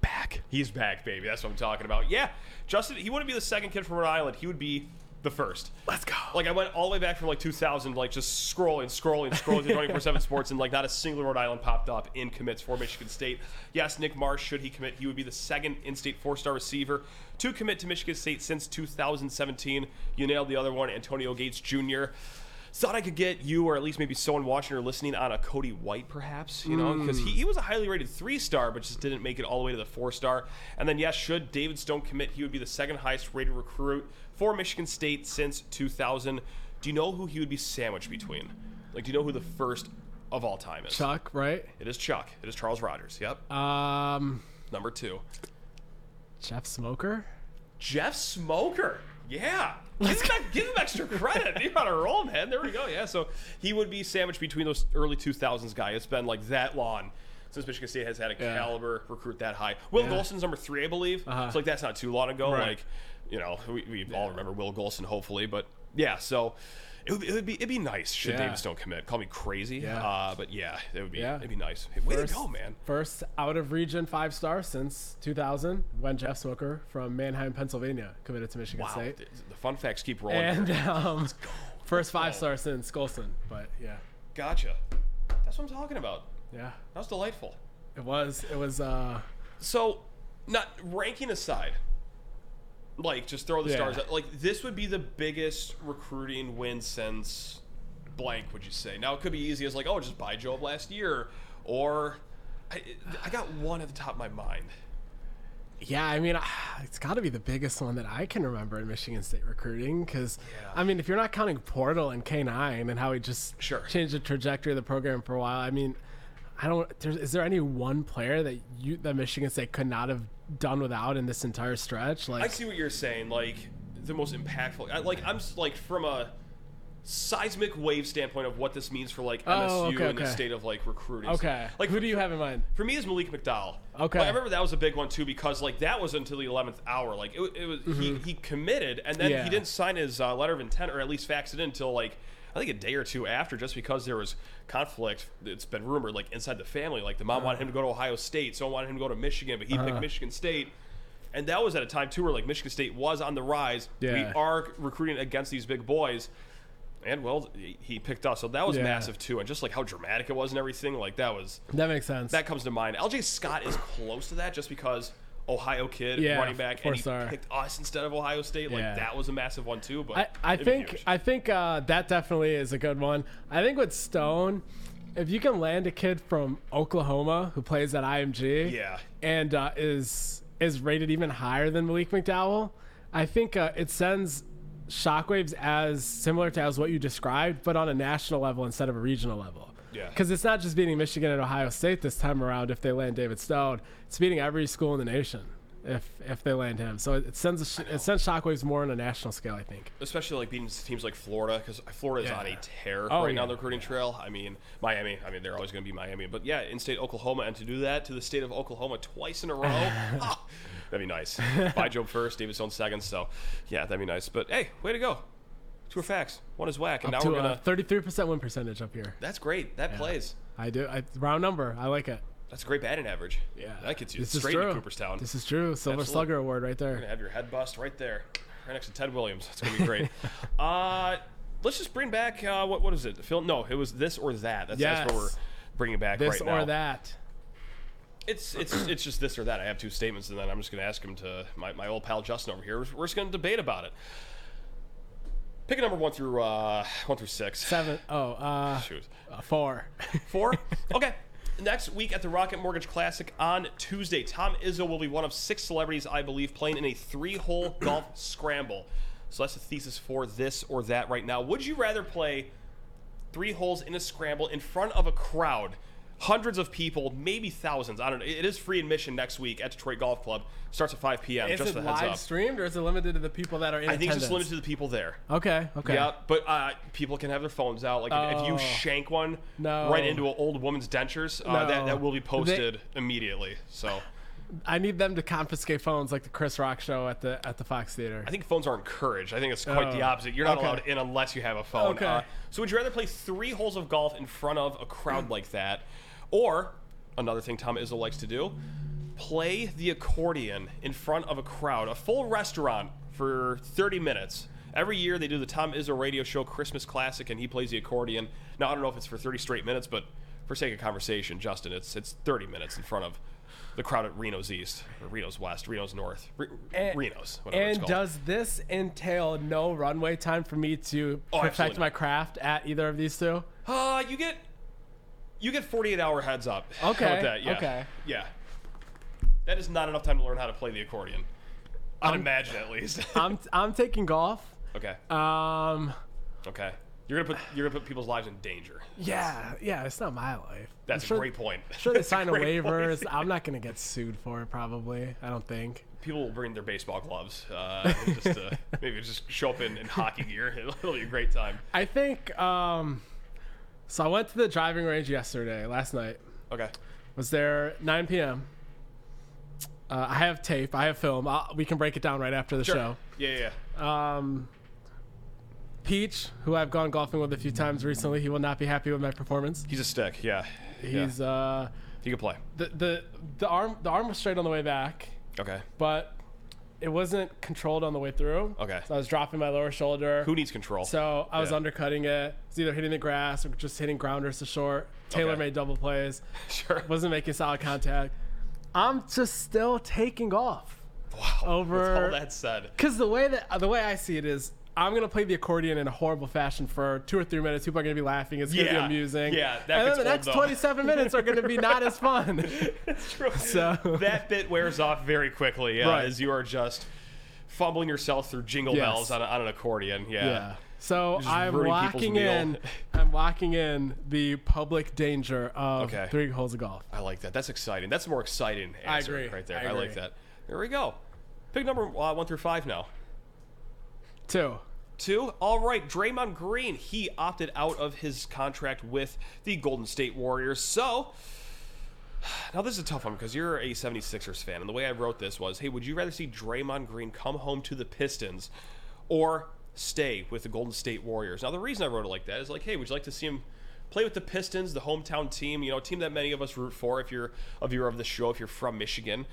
back. He's back, baby. That's what I'm talking about. Yeah, Justin, he wouldn't be the second kid from Rhode Island. He would be the first. Let's go. Like I went all the way back from like 2000, like just scrolling, scrolling, scrolling through 24/7 Sports, and like not a single Rhode Island popped up in commits for Michigan State. Yes, Nick Marsh, should he commit, he would be the second in-state four-star receiver to commit to Michigan State since 2017. You nailed the other one, Antonio Gates Jr. Thought I could get you, or at least maybe someone watching or listening, on a Cody White, perhaps, you know, because he, he was a highly rated three star, but just didn't make it all the way to the four star. And then, yes, should David Stone commit, he would be the second highest rated recruit for Michigan State since 2000. Do you know who he would be sandwiched between? Like, do you know who the first of all time is? Chuck, right? It is Chuck. It is Charles Rogers. Yep. Um, Number two. Jeff Smoker. Jeff Smoker. Yeah. Give him, that- give him extra credit. You're on a roll, man. There we go. Yeah. So he would be sandwiched between those early 2000s guy. It's been like that long since Michigan State has had a Yeah. caliber recruit that high. Will Yeah. Gholston's number three, I believe. Uh-huh. So like that's not too long ago. Right. Like, you know, we, we all remember Will Gholston, hopefully. But yeah, so it would, it would be it'd be nice should Yeah. David Stone commit. Call me crazy. Yeah. Uh, but yeah, it would be Yeah. it'd be nice. Hey, way First, to go, man. First out of region five star since 2000 when Jeff Smoker from Manheim, Pennsylvania committed to Michigan Wow. State. The, fun facts keep rolling. And um, first five star since Gholston. But yeah, Gotcha. That's what I'm talking about. yeah, That was delightful. it was. It was. uh So not ranking aside, like just throw the Yeah. stars. Out. Like this would be the biggest recruiting win since blank. Would you say? Now it could be easy as like, oh, just Bai Jobe last year, or I, I got one at the top of my mind. Yeah, I mean, it's got to be the biggest one that I can remember in Michigan State recruiting. Because, I mean, if you're not counting Portal and K9 and how he just Sure. changed the trajectory of the program for a while, I mean, I don't. There's, is there any one player that you that Michigan State could not have done without in this entire stretch? Like, I see what you're saying. Like the most impactful. I, like I'm like from a seismic wave standpoint of what this means for like MSU Oh, okay, and the state of like recruiting. okay, Like who do you have in mind? For me, is Malik McDowell. Okay. Like, I remember that was a big one too because like that was until the eleventh hour. Like it, it was he, he committed and then Mm-hmm. Yeah. he didn't sign his uh, letter of intent or at least fax it in until like I think a day or two after, just because there was conflict. It's been rumored like inside the family, like the mom wanted him to go to Ohio State, someone wanted him to go to Michigan, but he Uh-huh. picked Michigan State. And that was at a time too where like Michigan State was on the rise. Yeah. We are recruiting against these big boys. And well, he- picked us, so that was Yeah. massive too. And just like how dramatic it was and everything, like that was That makes sense. that comes to mind. LJ Scott is close to that just because Ohio kid Yeah, running back and he four-star. picked us instead of Ohio State. Like Yeah. that was a massive one too. But I, I it'd be think huge. I think uh, that definitely is a good one. I think with Stone, if you can land a kid from Oklahoma who plays at IMG, Yeah. and uh, is is rated even higher than Malik McDowell, I think uh, it sends shockwaves as similar to as what you described, but on a national level instead of a regional level. Yeah. Because it's not just beating Michigan and Ohio State this time around if they land David Stone. It's beating every school in the nation if if they land him. So it, sends a sh- it sends shockwaves more on a national scale, I think. especially like beating teams like Florida because Florida is Yeah. on a tear Oh, right now yeah. on the recruiting trail. I mean, Miami. I mean, they're always going to be Miami, but yeah, in-state Oklahoma, and to do that to the state of Oklahoma twice in a row, ah, that'd be nice. Bai Jobe first, David Stone second. So yeah, that'd be nice. But hey, way to go. Two are facts. One is whack, and Up now we're gonna. a 33% win percentage up here. that's great. That plays. I do. I, round number. I like it. That's a great batting average. Yeah. that gets you This is straight true. to Cooperstown. This is true. Silver Absolutely. Slugger Award right there. You're gonna have your head bust right there, right next to Ted Williams. It's gonna be great. uh, let's just bring back uh, what what is it? Phil? No, it was this or that. That's, that's what we're Yes. bringing back This right or now. that. It's it's it's just this or that. I have two statements, and then I'm just gonna ask him to my, my old pal Justin over here. We're, we're just gonna debate about it. Pick a number one through uh, one through six. Seven. Oh, uh, Shoot. uh, four. Four? Okay. Next week at the Rocket Mortgage Classic on Tuesday, Tom Izzo will be one of six celebrities, I believe, playing in a three hole golf scramble. So that's the thesis for this or that right now. Would you rather play three holes in a scramble in front of a crowd? Hundreds of people, maybe thousands. I don't know. It is free admission next week at Detroit Golf Club. Starts at 5 p.m. is just it heads live up. streamed or is it limited to the people that are in I think it's attendance? just limited to the people there. Okay. Okay. Yeah, but uh, people can have their phones out. Like if, if you Oh. shank one No. right into an old woman's dentures, uh, that No. that will be posted immediately. So I need them to confiscate phones like the Chris Rock show at the at the Fox Theater. I think phones are encouraged. I think it's quite the Oh. opposite. You're not Okay. allowed in unless you have a phone. Okay. Uh, so would you rather play three holes of golf in front of a crowd like that, or another thing Tom Izzo likes to do, play the accordion in front of a crowd, a full restaurant for 30 minutes. Every year they do the Tom Izzo radio show Christmas Classic, and he plays the accordion. Now I don't know if it's for 30 straight minutes, but for sake of conversation, Justin, it's it's 30 minutes in front of the crowd at Reno's East, or Reno's West, Reno's North, Re- And- Reno's, whatever And called. does this entail no runway time for me to Oh, perfect my craft at either of these two? Uh, you get you get 48 hour heads up. How Okay, about that? Yeah. okay. Yeah. That is not enough time to learn how to play the accordion. I'd imagine at least. I'm I'm taking golf. okay. Um, Okay. You're gonna put you're gonna put people's lives in danger. yeah, yeah, it's not my life. That's sure, a great point. Sure, they sign a point. waivers. I'm not gonna get sued for it. Probably. I don't think. People will bring their baseball gloves. Uh, just uh, maybe just show up in, in hockey gear. It'll be a great time. I think. Um, so I went to the driving range yesterday, last night. Okay. Was there 9 p.m. Uh, I have tape. I have film. I'll, we can break it down right after the Sure. show. Yeah, yeah. yeah. Um, Peach, who I've gone golfing with a few times recently, he will not be happy with my performance. He's a stick. Yeah. He's yeah. uh, he can play. the the the arm the arm was straight on the way back, Okay. but it wasn't controlled on the way through. Okay. So I was dropping my lower shoulder. Who needs control? So I was Yeah. undercutting it. It was either hitting the grass or just hitting grounders to short. Taylor Okay. made double plays. sure. Wasn't making solid contact. I'm just still taking off. Wow. Over- all that said, Because the way that the way I see it is, I'm gonna play the accordion in a horrible fashion for two or three minutes. People are gonna be laughing. It's gonna Yeah, be amusing. yeah, that and then the next though. 27 minutes are gonna be not as fun. it's true. So- that bit wears off very quickly. Yeah, Right. as you are just fumbling yourself through jingle Yes. bells on, a, on an accordion. Yeah. Yeah. So I'm locking in. I'm locking in the public danger of Okay. three holes of golf. I like that. That's exciting. That's a more exciting I agree. right there. I I, like that. There we go. Pick number uh, one through five now. Two. Two. All right, Draymond Green. He opted out of his contract with the Golden State Warriors. So, now this is a tough one because you're a 76ers fan. And the way I wrote this was hey, would you rather see Draymond Green come home to the Pistons or stay with the Golden State Warriors? Now, the reason I wrote it like that is like, hey, would you like to see him play with the Pistons, the hometown team, you know, a team that many of us root for if you're a viewer of the show, if you're from Michigan?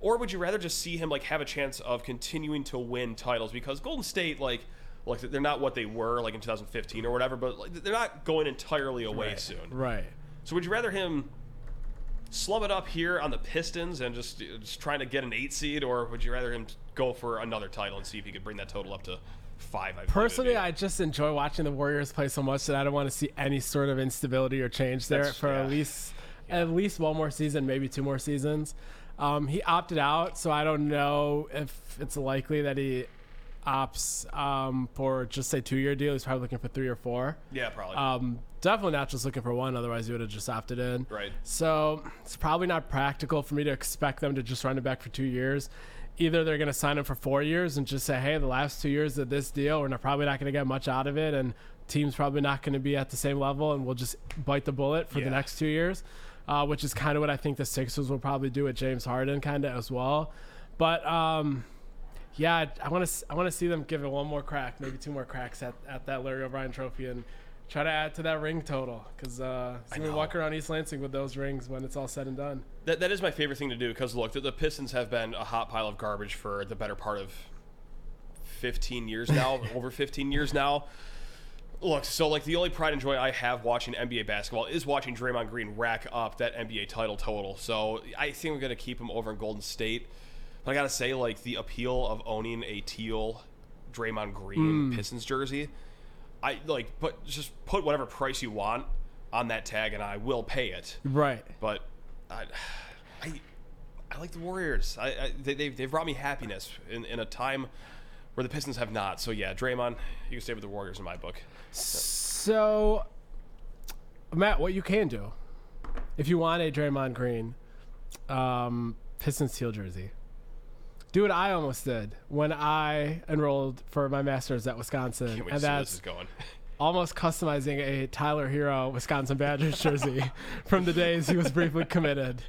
Or would you rather just see him like have a chance of continuing to win titles? Because Golden State, like, like they're not what they were like in 2015 or whatever, but like, they're not going entirely away soon. Right. So would you rather him slum it up here on the Pistons and just just trying to get an eight seed, or would you rather him go for another title and see if he could bring that total up to five? I Personally. I just enjoy watching the Warriors play so much that I don't want to see any sort of instability or change there That's- for yeah. at least at least one more season, maybe two more seasons. Um, he opted out, so I don't know if it's likely that he opts um, for just say two year deal. He's probably looking for three or four. yeah, probably. Um, definitely not just looking for one, otherwise he would have just opted in. Right. So it's probably not practical for me to expect them to just run it back for two years. Either they're going to sign him for four years and just say, hey, the last two years of this deal, we're not, probably not going to get much out of it, and team's probably not going to be at the same level, and we'll just bite the bullet for Yeah. the next two years, uh, which is kind of what I think the Sixers will probably do with James Harden, kind of as well. But um, yeah, I want to I want to see them give it one more crack, maybe two more cracks at, at that Larry O'Brien trophy and try to add to that ring total because uh, see me walk around East Lansing with those rings when it's all said and done. That, that is my favorite thing to do because look, the, the Pistons have been a hot pile of garbage for the better part of 15 years now, over 15 years now. Look, so like the only pride and joy I have watching NBA basketball is watching Draymond Green rack up that NBA title total. So I think I'm gonna keep him over in Golden State. But I gotta say, like the appeal of owning a teal Draymond Green Pistons jersey, I like, but just put whatever price you want on that tag, and I will pay it Right. but I, I, I like the Warriors. I, I they, they've, they've brought me happiness in, in a time where the Pistons have not. So yeah, Draymond, you can stay with the Warriors in my book. So, Matt, what you can do if you want a Draymond Green um, Pistons teal jersey, do what I almost did when I enrolled for my master's at Wisconsin, and that's this is going. almost customizing a Tyler Herro Wisconsin Badgers jersey from the days he was briefly committed.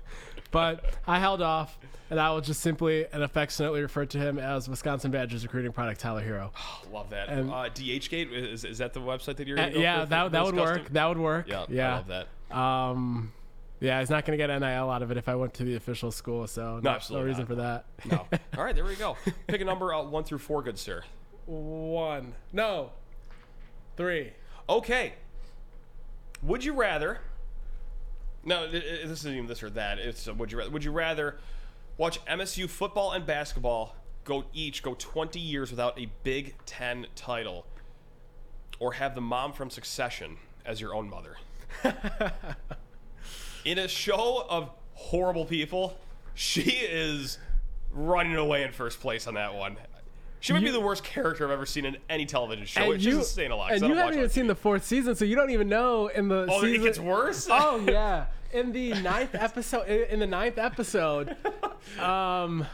But I held off, and I will just simply and affectionately refer to him as Wisconsin Badgers recruiting product Tyler Herro. Love that. And- uh, DHgate is, is that the website that you're? Uh, yeah, that, that would work. That would work. Yeah, yeah. I love that. Um, yeah, he's not going to get NIL out of it if I went to the official school, so no, absolutely reason not. for that. No. All right, there we go. Pick a number out one through four, good sir. One. No. Three. Okay. Would you rather? No, th- th- this isn't even this or that. It's uh, would you rather? Would you rather watch MSU football and basketball go each go 20 years without a Big Ten title, or have the mom from Succession as your own mother? In a show of horrible people, she is running away in first place on that one. She might be the worst character I've ever seen in any television show, And which you, isn't a lot. 'cause and you haven't even seen TV. the fourth season, so you don't even know in the Oh, season. it gets worse. oh yeah, in the ninth episode. In the ninth episode, um,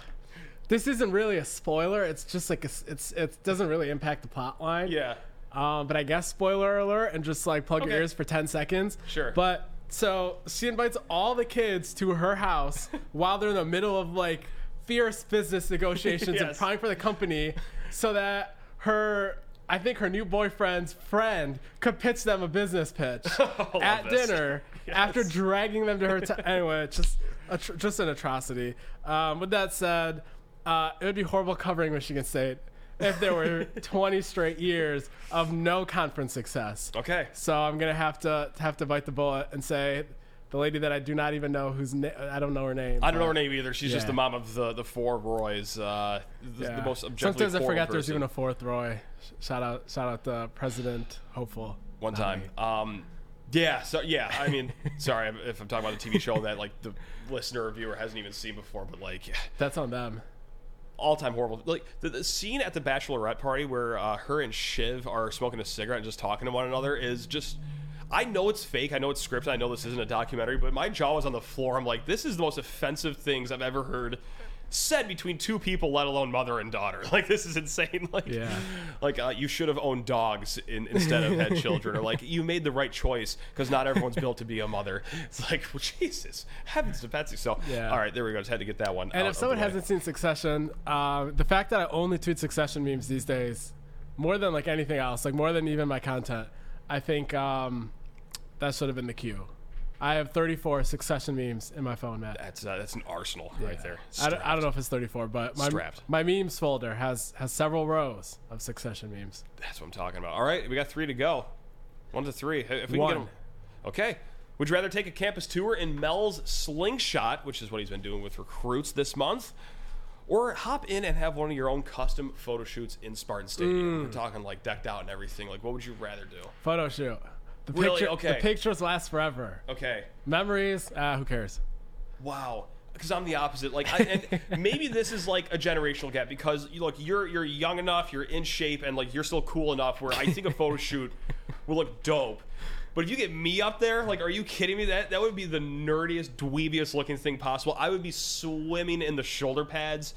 this isn't really a spoiler. It's just like a, it's it doesn't really impact the plot line. yeah. Um, but I guess spoiler alert, and just like plug your ears for ten seconds. Sure. But so she invites all the kids to her house while they're in the middle of like fierce business negotiations and Yes. applying for the company, so that her. I think her new boyfriend's friend could pitch them a business pitch at this. dinner after dragging them to her. T- anyway, it's just a tr- just an atrocity. Um, with that said, uh, it would be horrible covering Michigan State if there were 20 straight years of no conference success. Okay. So I'm gonna have to have to bite the bullet and say the lady that I do not even know whose na- I don't know her name. I don't know her name either. She's just the mom of the the four Roys. Uh, the, Yeah. the most objectively Sometimes I forget there's even a fourth Roy. Shout out, shout out the President Hopeful. one time. Um, yeah, so yeah, I mean, sorry if I'm talking about a TV show that like the listener or viewer hasn't even seen before, but like That's on them. All time horrible. Like the, the scene at the bachelorette party where uh, her and Shiv are smoking a cigarette and just talking to one another is just. I know it's fake. I know it's scripted. I know this isn't a documentary, but my jaw was on the floor. I'm like, this is the most offensive things I've ever heard said between two people, let alone mother and daughter. Like this is insane. Like, Yeah. like uh, you should have owned dogs in, instead of had children, or like you made the right choice because not everyone's built to be a mother. It's like, well, Jesus, heavens to Betsy. So, Yeah. all right, there we go. Just had to get that one. And if someone hasn't seen Succession, um, the fact that I only tweet Succession memes these days, more than like anything else, like more than even my content, I think um, that should have been the cue. I have 34 Succession memes in my phone, Matt. That's uh, that's an arsenal right there. I don't, I don't know if it's 34, but my, Strapped. my memes folder has has several rows of Succession memes. That's what I'm talking about. All right, we got three to go. One to three. If we can get them. Okay. Would you rather take a campus tour in Mel's slingshot, which is what he's been doing with recruits this month, or hop in and have one of your own custom photo shoots in Spartan Stadium? Mm. We're talking like decked out and everything. Like, what would you rather do? Photo shoot. The Really? picture, Okay. The pictures last forever. Okay. Memories, uh, who cares? Wow. Because I'm the opposite. Like, I, and maybe this is like a generational gap because you look, you're you're young enough, you're in shape, and like you're still cool enough where I think a photo shoot will look dope. But if you get me up there, like, are you kidding me? That that would be the nerdiest, dweebiest looking thing possible. I would be swimming in the shoulder pads.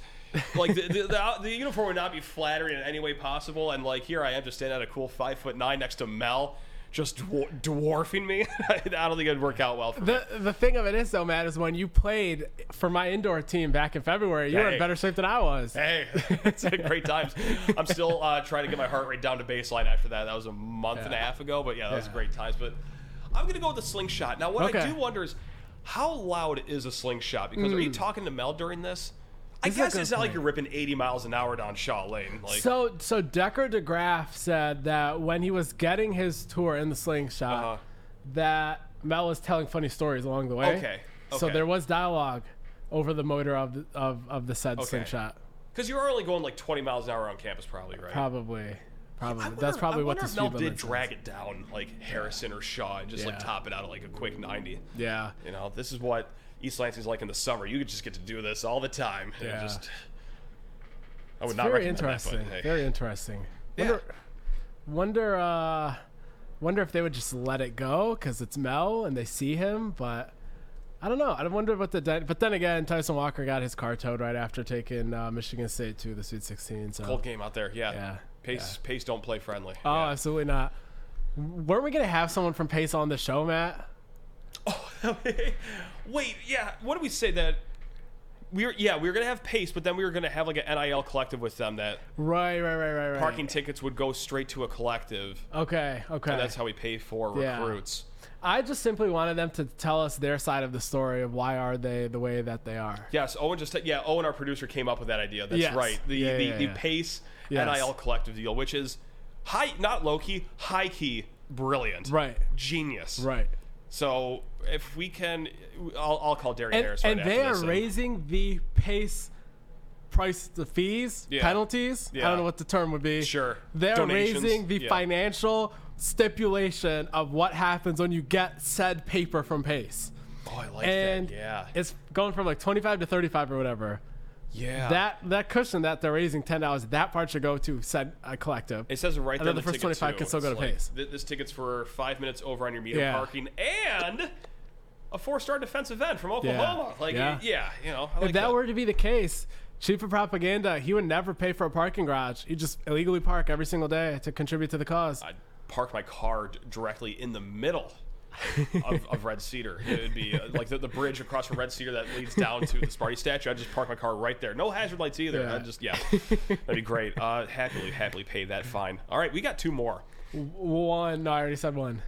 Like the, the, the, the uniform would not be flattering in any way possible. And like here I am, just standing at a cool five foot nine next to Mel, just dwar- dwarfing me. I don't think it'd work out well for me. The the thing of it is though, Matt, is when you played for my indoor team back in February, you were Hey. in better shape than I was. Hey, it's been great times. I'm still uh, trying to get my heart rate down to baseline after that. That was a month and a half ago, but yeah, that was great times. But I'm gonna go with the slingshot. Now, what I do wonder is how loud is a slingshot? Because are you talking to Mel during this? I. This guess it's not like you're ripping 80 miles an hour down Shaw Lane. Like, So so Decker DeGraaf said that when he was getting his tour in the slingshot, Uh-huh. that Mel was telling funny stories along the way. Okay, So there was dialogue over the motor of the, of, of the said Okay. slingshot. because you're only going like 20 miles an hour on campus, probably, right? Probably. Probably. Wonder- That's probably I what the if speed Mel limit did says. drag it down like Harrison or Shaw and just like top it out at like a quick 90. Yeah. You know, this is what East Lansing's like in the summer. You just get to do this all the time. and it Yeah. Just, I would It's not very recommend interesting. that, but hey. Very interesting. Yeah. Wonder, wonder, uh, wonder if they would just let it go because it's Mel and they see him, but I don't know. I wonder what the. dy- But then again, Tyson Walker got his car towed right after taking uh, Michigan State to the Sweet 16. So. Cold game out there. Yeah. Yeah, Pace Pace don't play friendly. Oh, Yeah. absolutely not. Weren't we gonna have someone from Pace on the show, Matt? Wait, yeah. What did we say that we were yeah, we were gonna have pace, but then we were gonna have like an NIL collective with them that Right, right, right, right, right. parking tickets would go straight to a collective. Okay, okay. And that's how we pay for Yeah. recruits. I just simply wanted them to tell us their side of the story of why are they the way that they are. Yes, Owen just yeah, Owen our producer came up with that idea. That's Yes. right. The Yeah, the, yeah, the yeah. pace Yes. NIL collective deal, which is high not low key, high key, brilliant. Right. Genius. Right. So if we can I'll, I'll call Darian And, Harris right and they are this raising the pace price the fees Yeah. penalties i don't know what the term would be Sure. they're Donations. raising the Yeah. financial stipulation of what happens when you get said paper from pace Oh, I like and that. Yeah. it's going from like 25 to 35 or whatever yeah. that that cushion that they're raising $10 that part should go to said uh, collective It says right And there. then the first 25 can still go to like, Pace. th- This ticket's for five minutes over on your meter Yeah. parking and a four-star defensive end from Oklahoma. Like, Yeah. yeah, you know. Like if that, were to be the case, chief of propaganda, he would never pay for a parking garage. He'd just illegally park every single day to contribute to the cause. I'd park my car directly in the middle of, of Red Cedar. It'd be uh, like the, the bridge across from Red Cedar that leads down to the Sparty statue. I'd just park my car right there. No hazard lights either. Yeah. I'd just yeah, that'd be great. Uh, happily, happily pay that fine. All right, we got two more. One, no, I already said one.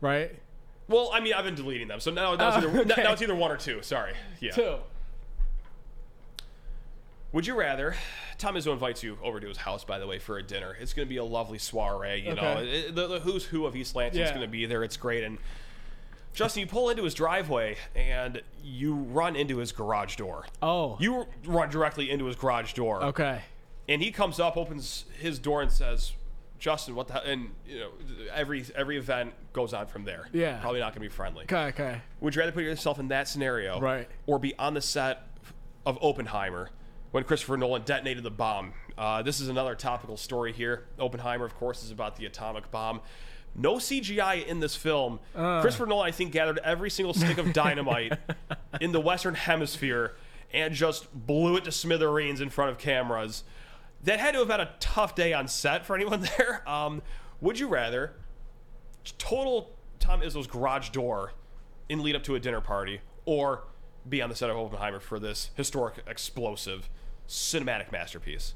Right? Well, I mean, I've been deleting them, so now, now, it's, Oh, either, okay. now it's either one or two. Sorry. Yeah. Two. Would you rather? Tom Izzo invites you over to his house, by the way, for a dinner. It's going to be a lovely soiree. You know, Okay. It- the, the who's who of East Lansing is Yeah. going to be there. It's great, and Justin, you pull into his driveway and you run into his garage door. Oh. You run directly into his garage door. Okay. And he comes up, opens his door, and says, "Justin, what the?" hell?" And you know, every every event goes on from there. Yeah. Probably not gonna be friendly. Okay. Okay. Would you rather put yourself in that scenario, Right. or be on the set of Oppenheimer when Christopher Nolan detonated the bomb? Uh, this is another topical story here. Oppenheimer, of course, is about the atomic bomb. No CGI in this film. Uh. Christopher Nolan, I think, gathered every single stick of dynamite in the Western Hemisphere and just blew it to smithereens in front of cameras. That had to have had a tough day on set for anyone there. Um, would you rather total Tom Izzo's garage door in lead up to a dinner party, or be on the set of Oppenheimer for this historic, explosive, cinematic masterpiece?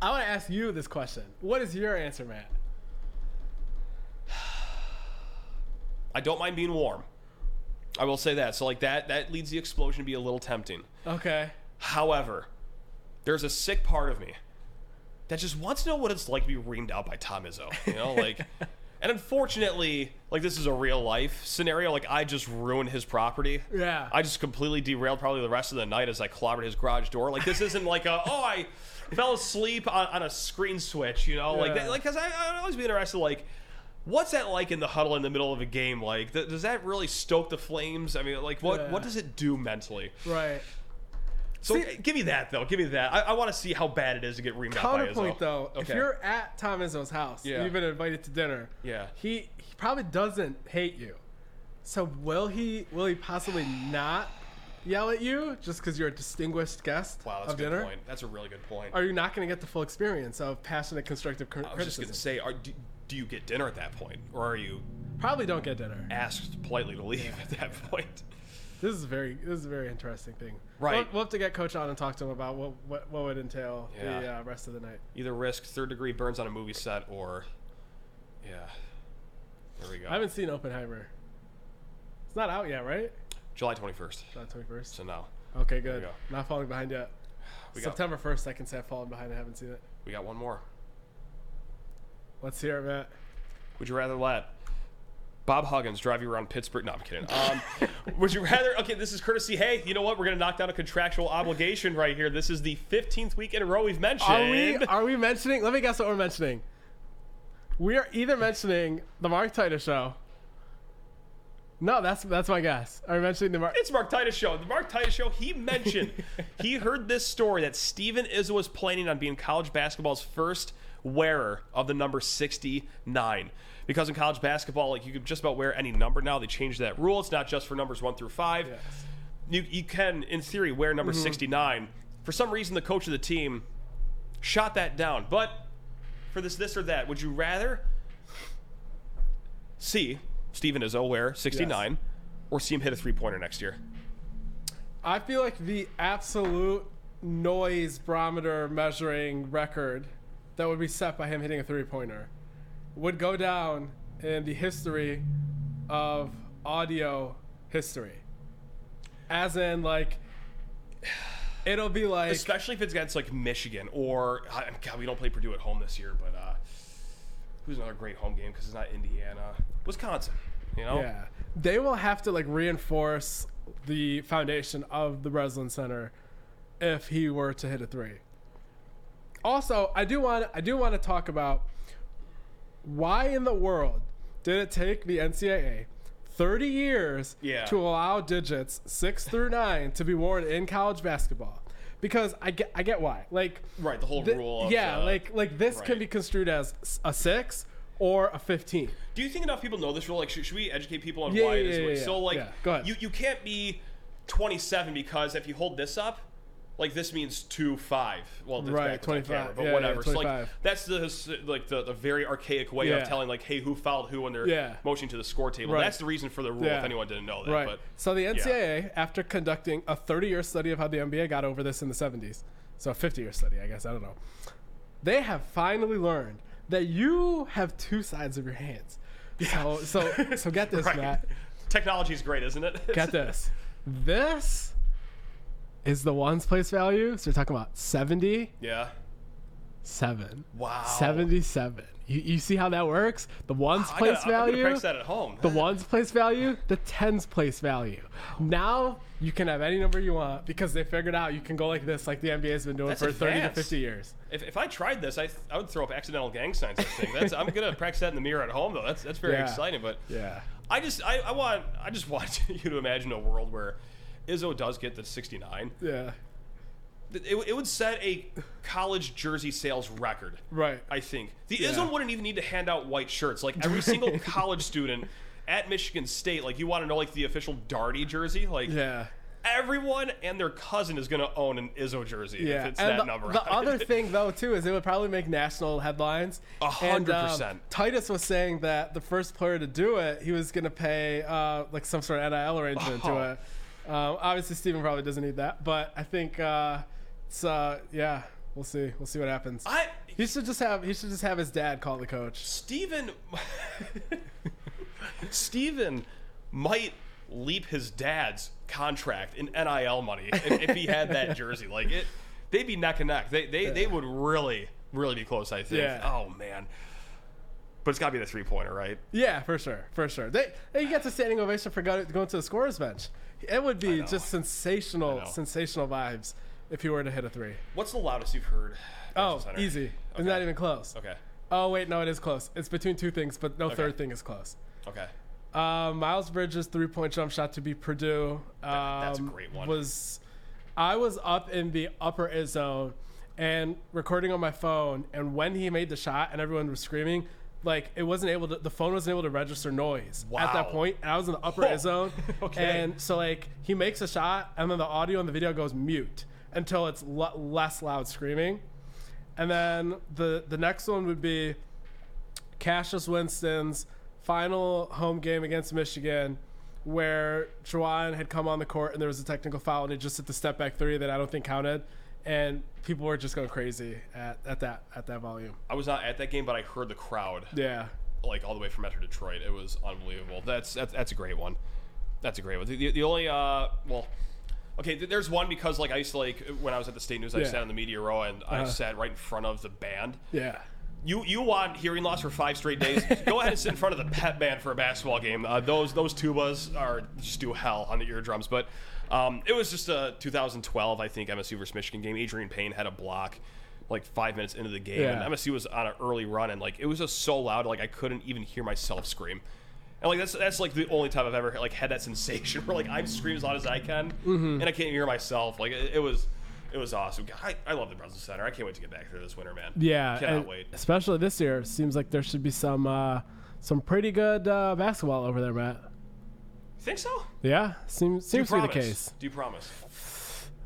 I want to ask you this question. What is your answer, Matt? I don't mind being warm. I will say that. So like that that leads the explosion to be a little tempting. Okay. However, there's a sick part of me that just wants to know what it's like to be reamed out by Tom Izzo. You know, like and unfortunately, like this is a real life scenario. Like I just ruined his property. Yeah. I just completely derailed probably the rest of the night as I clobbered his garage door. Like this isn't like a oh I fell asleep on, on a screen switch, you know, like Yeah. that, like because I I'd always be interested like. What's that like in the huddle in the middle of a game? Like, th- does that really stoke the flames? I mean, like, what Yeah. what does it do mentally? Right. So See- give me that though. Give me that. I, I want to see how bad it is to get reamed out by Izzo. Counterpoint though, if Okay. you're at Tom Izzo's house, Yeah. you've been invited to dinner. Yeah. He he probably doesn't hate you. So will he will he possibly not yell at you just because you're a distinguished guest wow, that's of a good dinner? point. That's a really good point. Are you not going to get the full experience of passionate constructive cr- I was just criticism? gonna say, are, do, do you get dinner at that point, or are you Probably don't get dinner. asked politely to leave at that point? This is very this is a very interesting thing. Right. We'll, we'll have to get Coach on and talk to him about what what, what would entail the uh, rest of the night. Either risk third degree burns on a movie set, or yeah, there we go. I haven't seen Oppenheimer. It's not out yet, right? July twenty first. July twenty first. So now Okay, good. go. Not falling behind yet. we September first, I can say I've fallen behind. I haven't seen it. we got one more. Let's hear it, Matt. Would you rather let Bob Huggins drive you around Pittsburgh? No, I'm kidding. Um, would you rather? Okay, this is courtesy. Hey, you know what? We're gonna knock down a contractual obligation right here. This is the 15th week in a row we've mentioned. Are we are we mentioning? Let me guess what we're mentioning. We are either mentioning the Mark Titus show. No, that's that's my guess. Are we mentioning the Mark? It's Mark Titus show. The Mark Titus show. He mentioned he heard this story that Steven Izzo was planning on being college basketball's first wearer of the number 69. Because in college basketball, like you could just about wear any number now. They changed that rule. It's not just for numbers one through five. Yes. You you can, in theory, wear number mm-hmm. 69. For some reason, the coach of the team shot that down. But for this, this or that, would you rather see Steven Izzo wear 69 or see him hit a three pointer next year? I feel like the absolute noise barometer measuring record that would be set by him hitting a three pointer would go down in the history of audio history. As in, like, it'll be like. Especially if it's against like Michigan or God, we don't play Purdue at home this year, but uh, who's another great home game because it's not Indiana, Wisconsin. You know, Yeah. They will have to, like, reinforce the foundation of the Breslin Center if he were to hit a three. Also, I do want I do want to talk about why in the world did it take the NCAA 30 years Yeah. to allow digits 6 through 9 to be worn in college basketball? Because I get I get why. Like right. The whole th- rule. Of, yeah, uh, like like this can be construed as a 6 or a 15. Do you think enough people know this rule? Like, should, should we educate people on Yeah, why yeah, it is? yeah, yeah, so, like, yeah. Go ahead. you you can't be 27 because if you hold this up, like this means two five. Well, Right, 25. but Yeah, yeah, whatever. so like that's the like the, the very archaic way Yeah. of telling like, hey, who fouled who when they're Yeah. motioning to the score table. Right. That's the reason for the rule. Yeah. If anyone didn't know that, Right. but so the NCAA, after conducting a 30-year study of how the NBA got over this in the 70s, so a 50-year study, I guess I don't know, they have finally learned that you have two sides of your hands. So so so get this, right. Matt. Technology is great, isn't it? Get this. This is the one's place value. So you're talking about 70, yeah. seven. Wow. 77. You, you see how that works? The ones I place gotta, value. practice that at home. the ones place value, the tens place value. Now you can have any number you want because they figured out you can go like this, like the NBA has been doing That's for 30 to 50 years. If, if I tried this, I, I would throw up accidental gang signs. I think that's I'm gonna practice that in the mirror at home though. That's that's very Yeah. exciting. But Yeah. I just I, I want I just want you to imagine a world where Izzo does get the 69. Yeah. It, it would set a college jersey sales record. Right. I think the Yeah. Izzo wouldn't even need to hand out white shirts. Like every single college student at Michigan State, like you want to know like the official Darty jersey, like Yeah. everyone and their cousin is gonna own an Izzo jersey Yeah, if it's and that the, number. the other thing though too is it would probably make national headlines. A hundred um, percent. Titus was saying that the first player to do it, he was going to pay uh, like some sort of NIL arrangement Oh. to it. Um, obviously, Steven probably doesn't need that, but I think uh, it's uh, yeah, we'll see. We'll see what happens. I he should just have he should just have his dad call the coach. Steven Steven might leap his dad's contract in NIL money if, if he had that jersey. Like it they'd be neck and neck. They they, they would really, really be close, I think. Yeah. Oh man. But it's gotta be the three pointer, right? Yeah, for sure, for sure. They they get the standing ovation for going to the scorers bench. It would be just sensational, sensational vibes if he were to hit a three. What's the loudest you've heard? Oh, Center? easy. It's Okay. not even close. Okay. Oh wait, no, it is close. It's between two things, but no third thing is close. Okay. Uh, Miles Bridges three point jump shot to beat Purdue. Um, that's a great one. Was I was up in the upper end zone and recording on my phone, and when he made the shot and everyone was screaming, like it wasn't able to. The phone wasn't able to register noise at that point, and I was in the upper end zone. Okay. And so like he makes a shot, and then the audio and the video goes mute until it's l- less loud screaming. And then the the next one would be Cassius Winston's final home game against Michigan, where Juwan had come on the court and there was a technical foul and it just hit the step back three that I don't think counted, and people were just going crazy at, at that at that volume. I was not at that game, but I heard the crowd Yeah, like all the way from Metro Detroit. It was unbelievable. That's that's, that's a great one. That's a great one. The, the, the only uh well, okay, th- there's one because like I used to like when I was at the state news, I Yeah. sat on the media row and I Uh-huh. sat right in front of the band. yeah, You you want hearing loss for five straight days? Go ahead and sit in front of the pep band for a basketball game. Uh, those those tubas are just do hell on the eardrums. But um, it was just a 2012, I think MSU versus Michigan game. Adreian Payne had a block like five minutes into the game, Yeah. and MSU was on an early run, and like it was just so loud, like I couldn't even hear myself scream. And like that's that's like the only time I've ever like had that sensation where like I'm screaming as loud as I can, Mm-hmm. and I can't hear myself. Like it, it was. It was awesome. I, I love the Breslin Center. I can't wait to get back there this winter, man. yeah. Cannot wait. Especially this year, seems like there should be some uh, some pretty good uh, basketball over there, Matt. Think so? Yeah, seems seems to be the promise? case. Do you promise?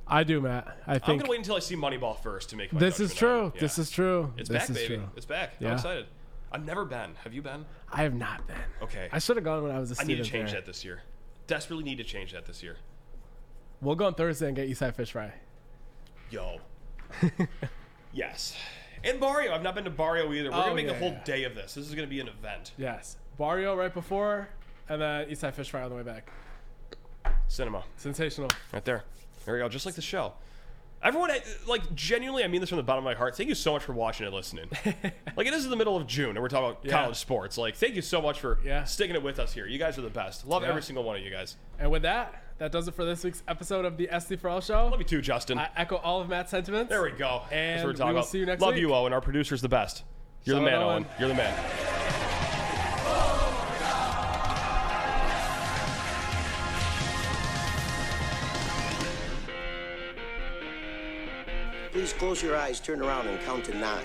I do, Matt. I think. I'm think gonna wait until I see Moneyball first to make my this is judgment true. it. This is true. It's this back, is baby. true. It's back. Yeah. I'm excited. I've never been. Have you been? I have not been. Okay. I should have gone when I was a I student. I need to change there. that this year. Desperately need to change that this year. We'll go on Thursday and get Eastside Fish Fry. Yo. yes. And Barrio. I've not been to Barrio either. We're Oh, gonna make yeah, the whole yeah. day of this. This is gonna be an event. Yes. Barrio right before, and uh, then Eastside Fish Fry on the way back. Cinema. Sensational. Right there. There we go. Just like the show. Everyone, like, genuinely, I mean this from the bottom of my heart. Thank you so much for watching and listening. like, it is in the middle of June, and we're talking about Yeah. college sports. Like, thank you so much for Yeah. sticking it with us here. You guys are the best. Love Yeah. every single one of you guys. And with that, that does it for this week's episode of the SD4L Show. Love you too, Justin. I echo all of Matt's sentiments. there we go. And we're talking we will about. see you next time. Love week. you, Owen. Our producer's the best. You're Shout the man, Owen. Owen. You're the man. Please close your eyes, turn around, and count to nine.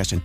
suggestion.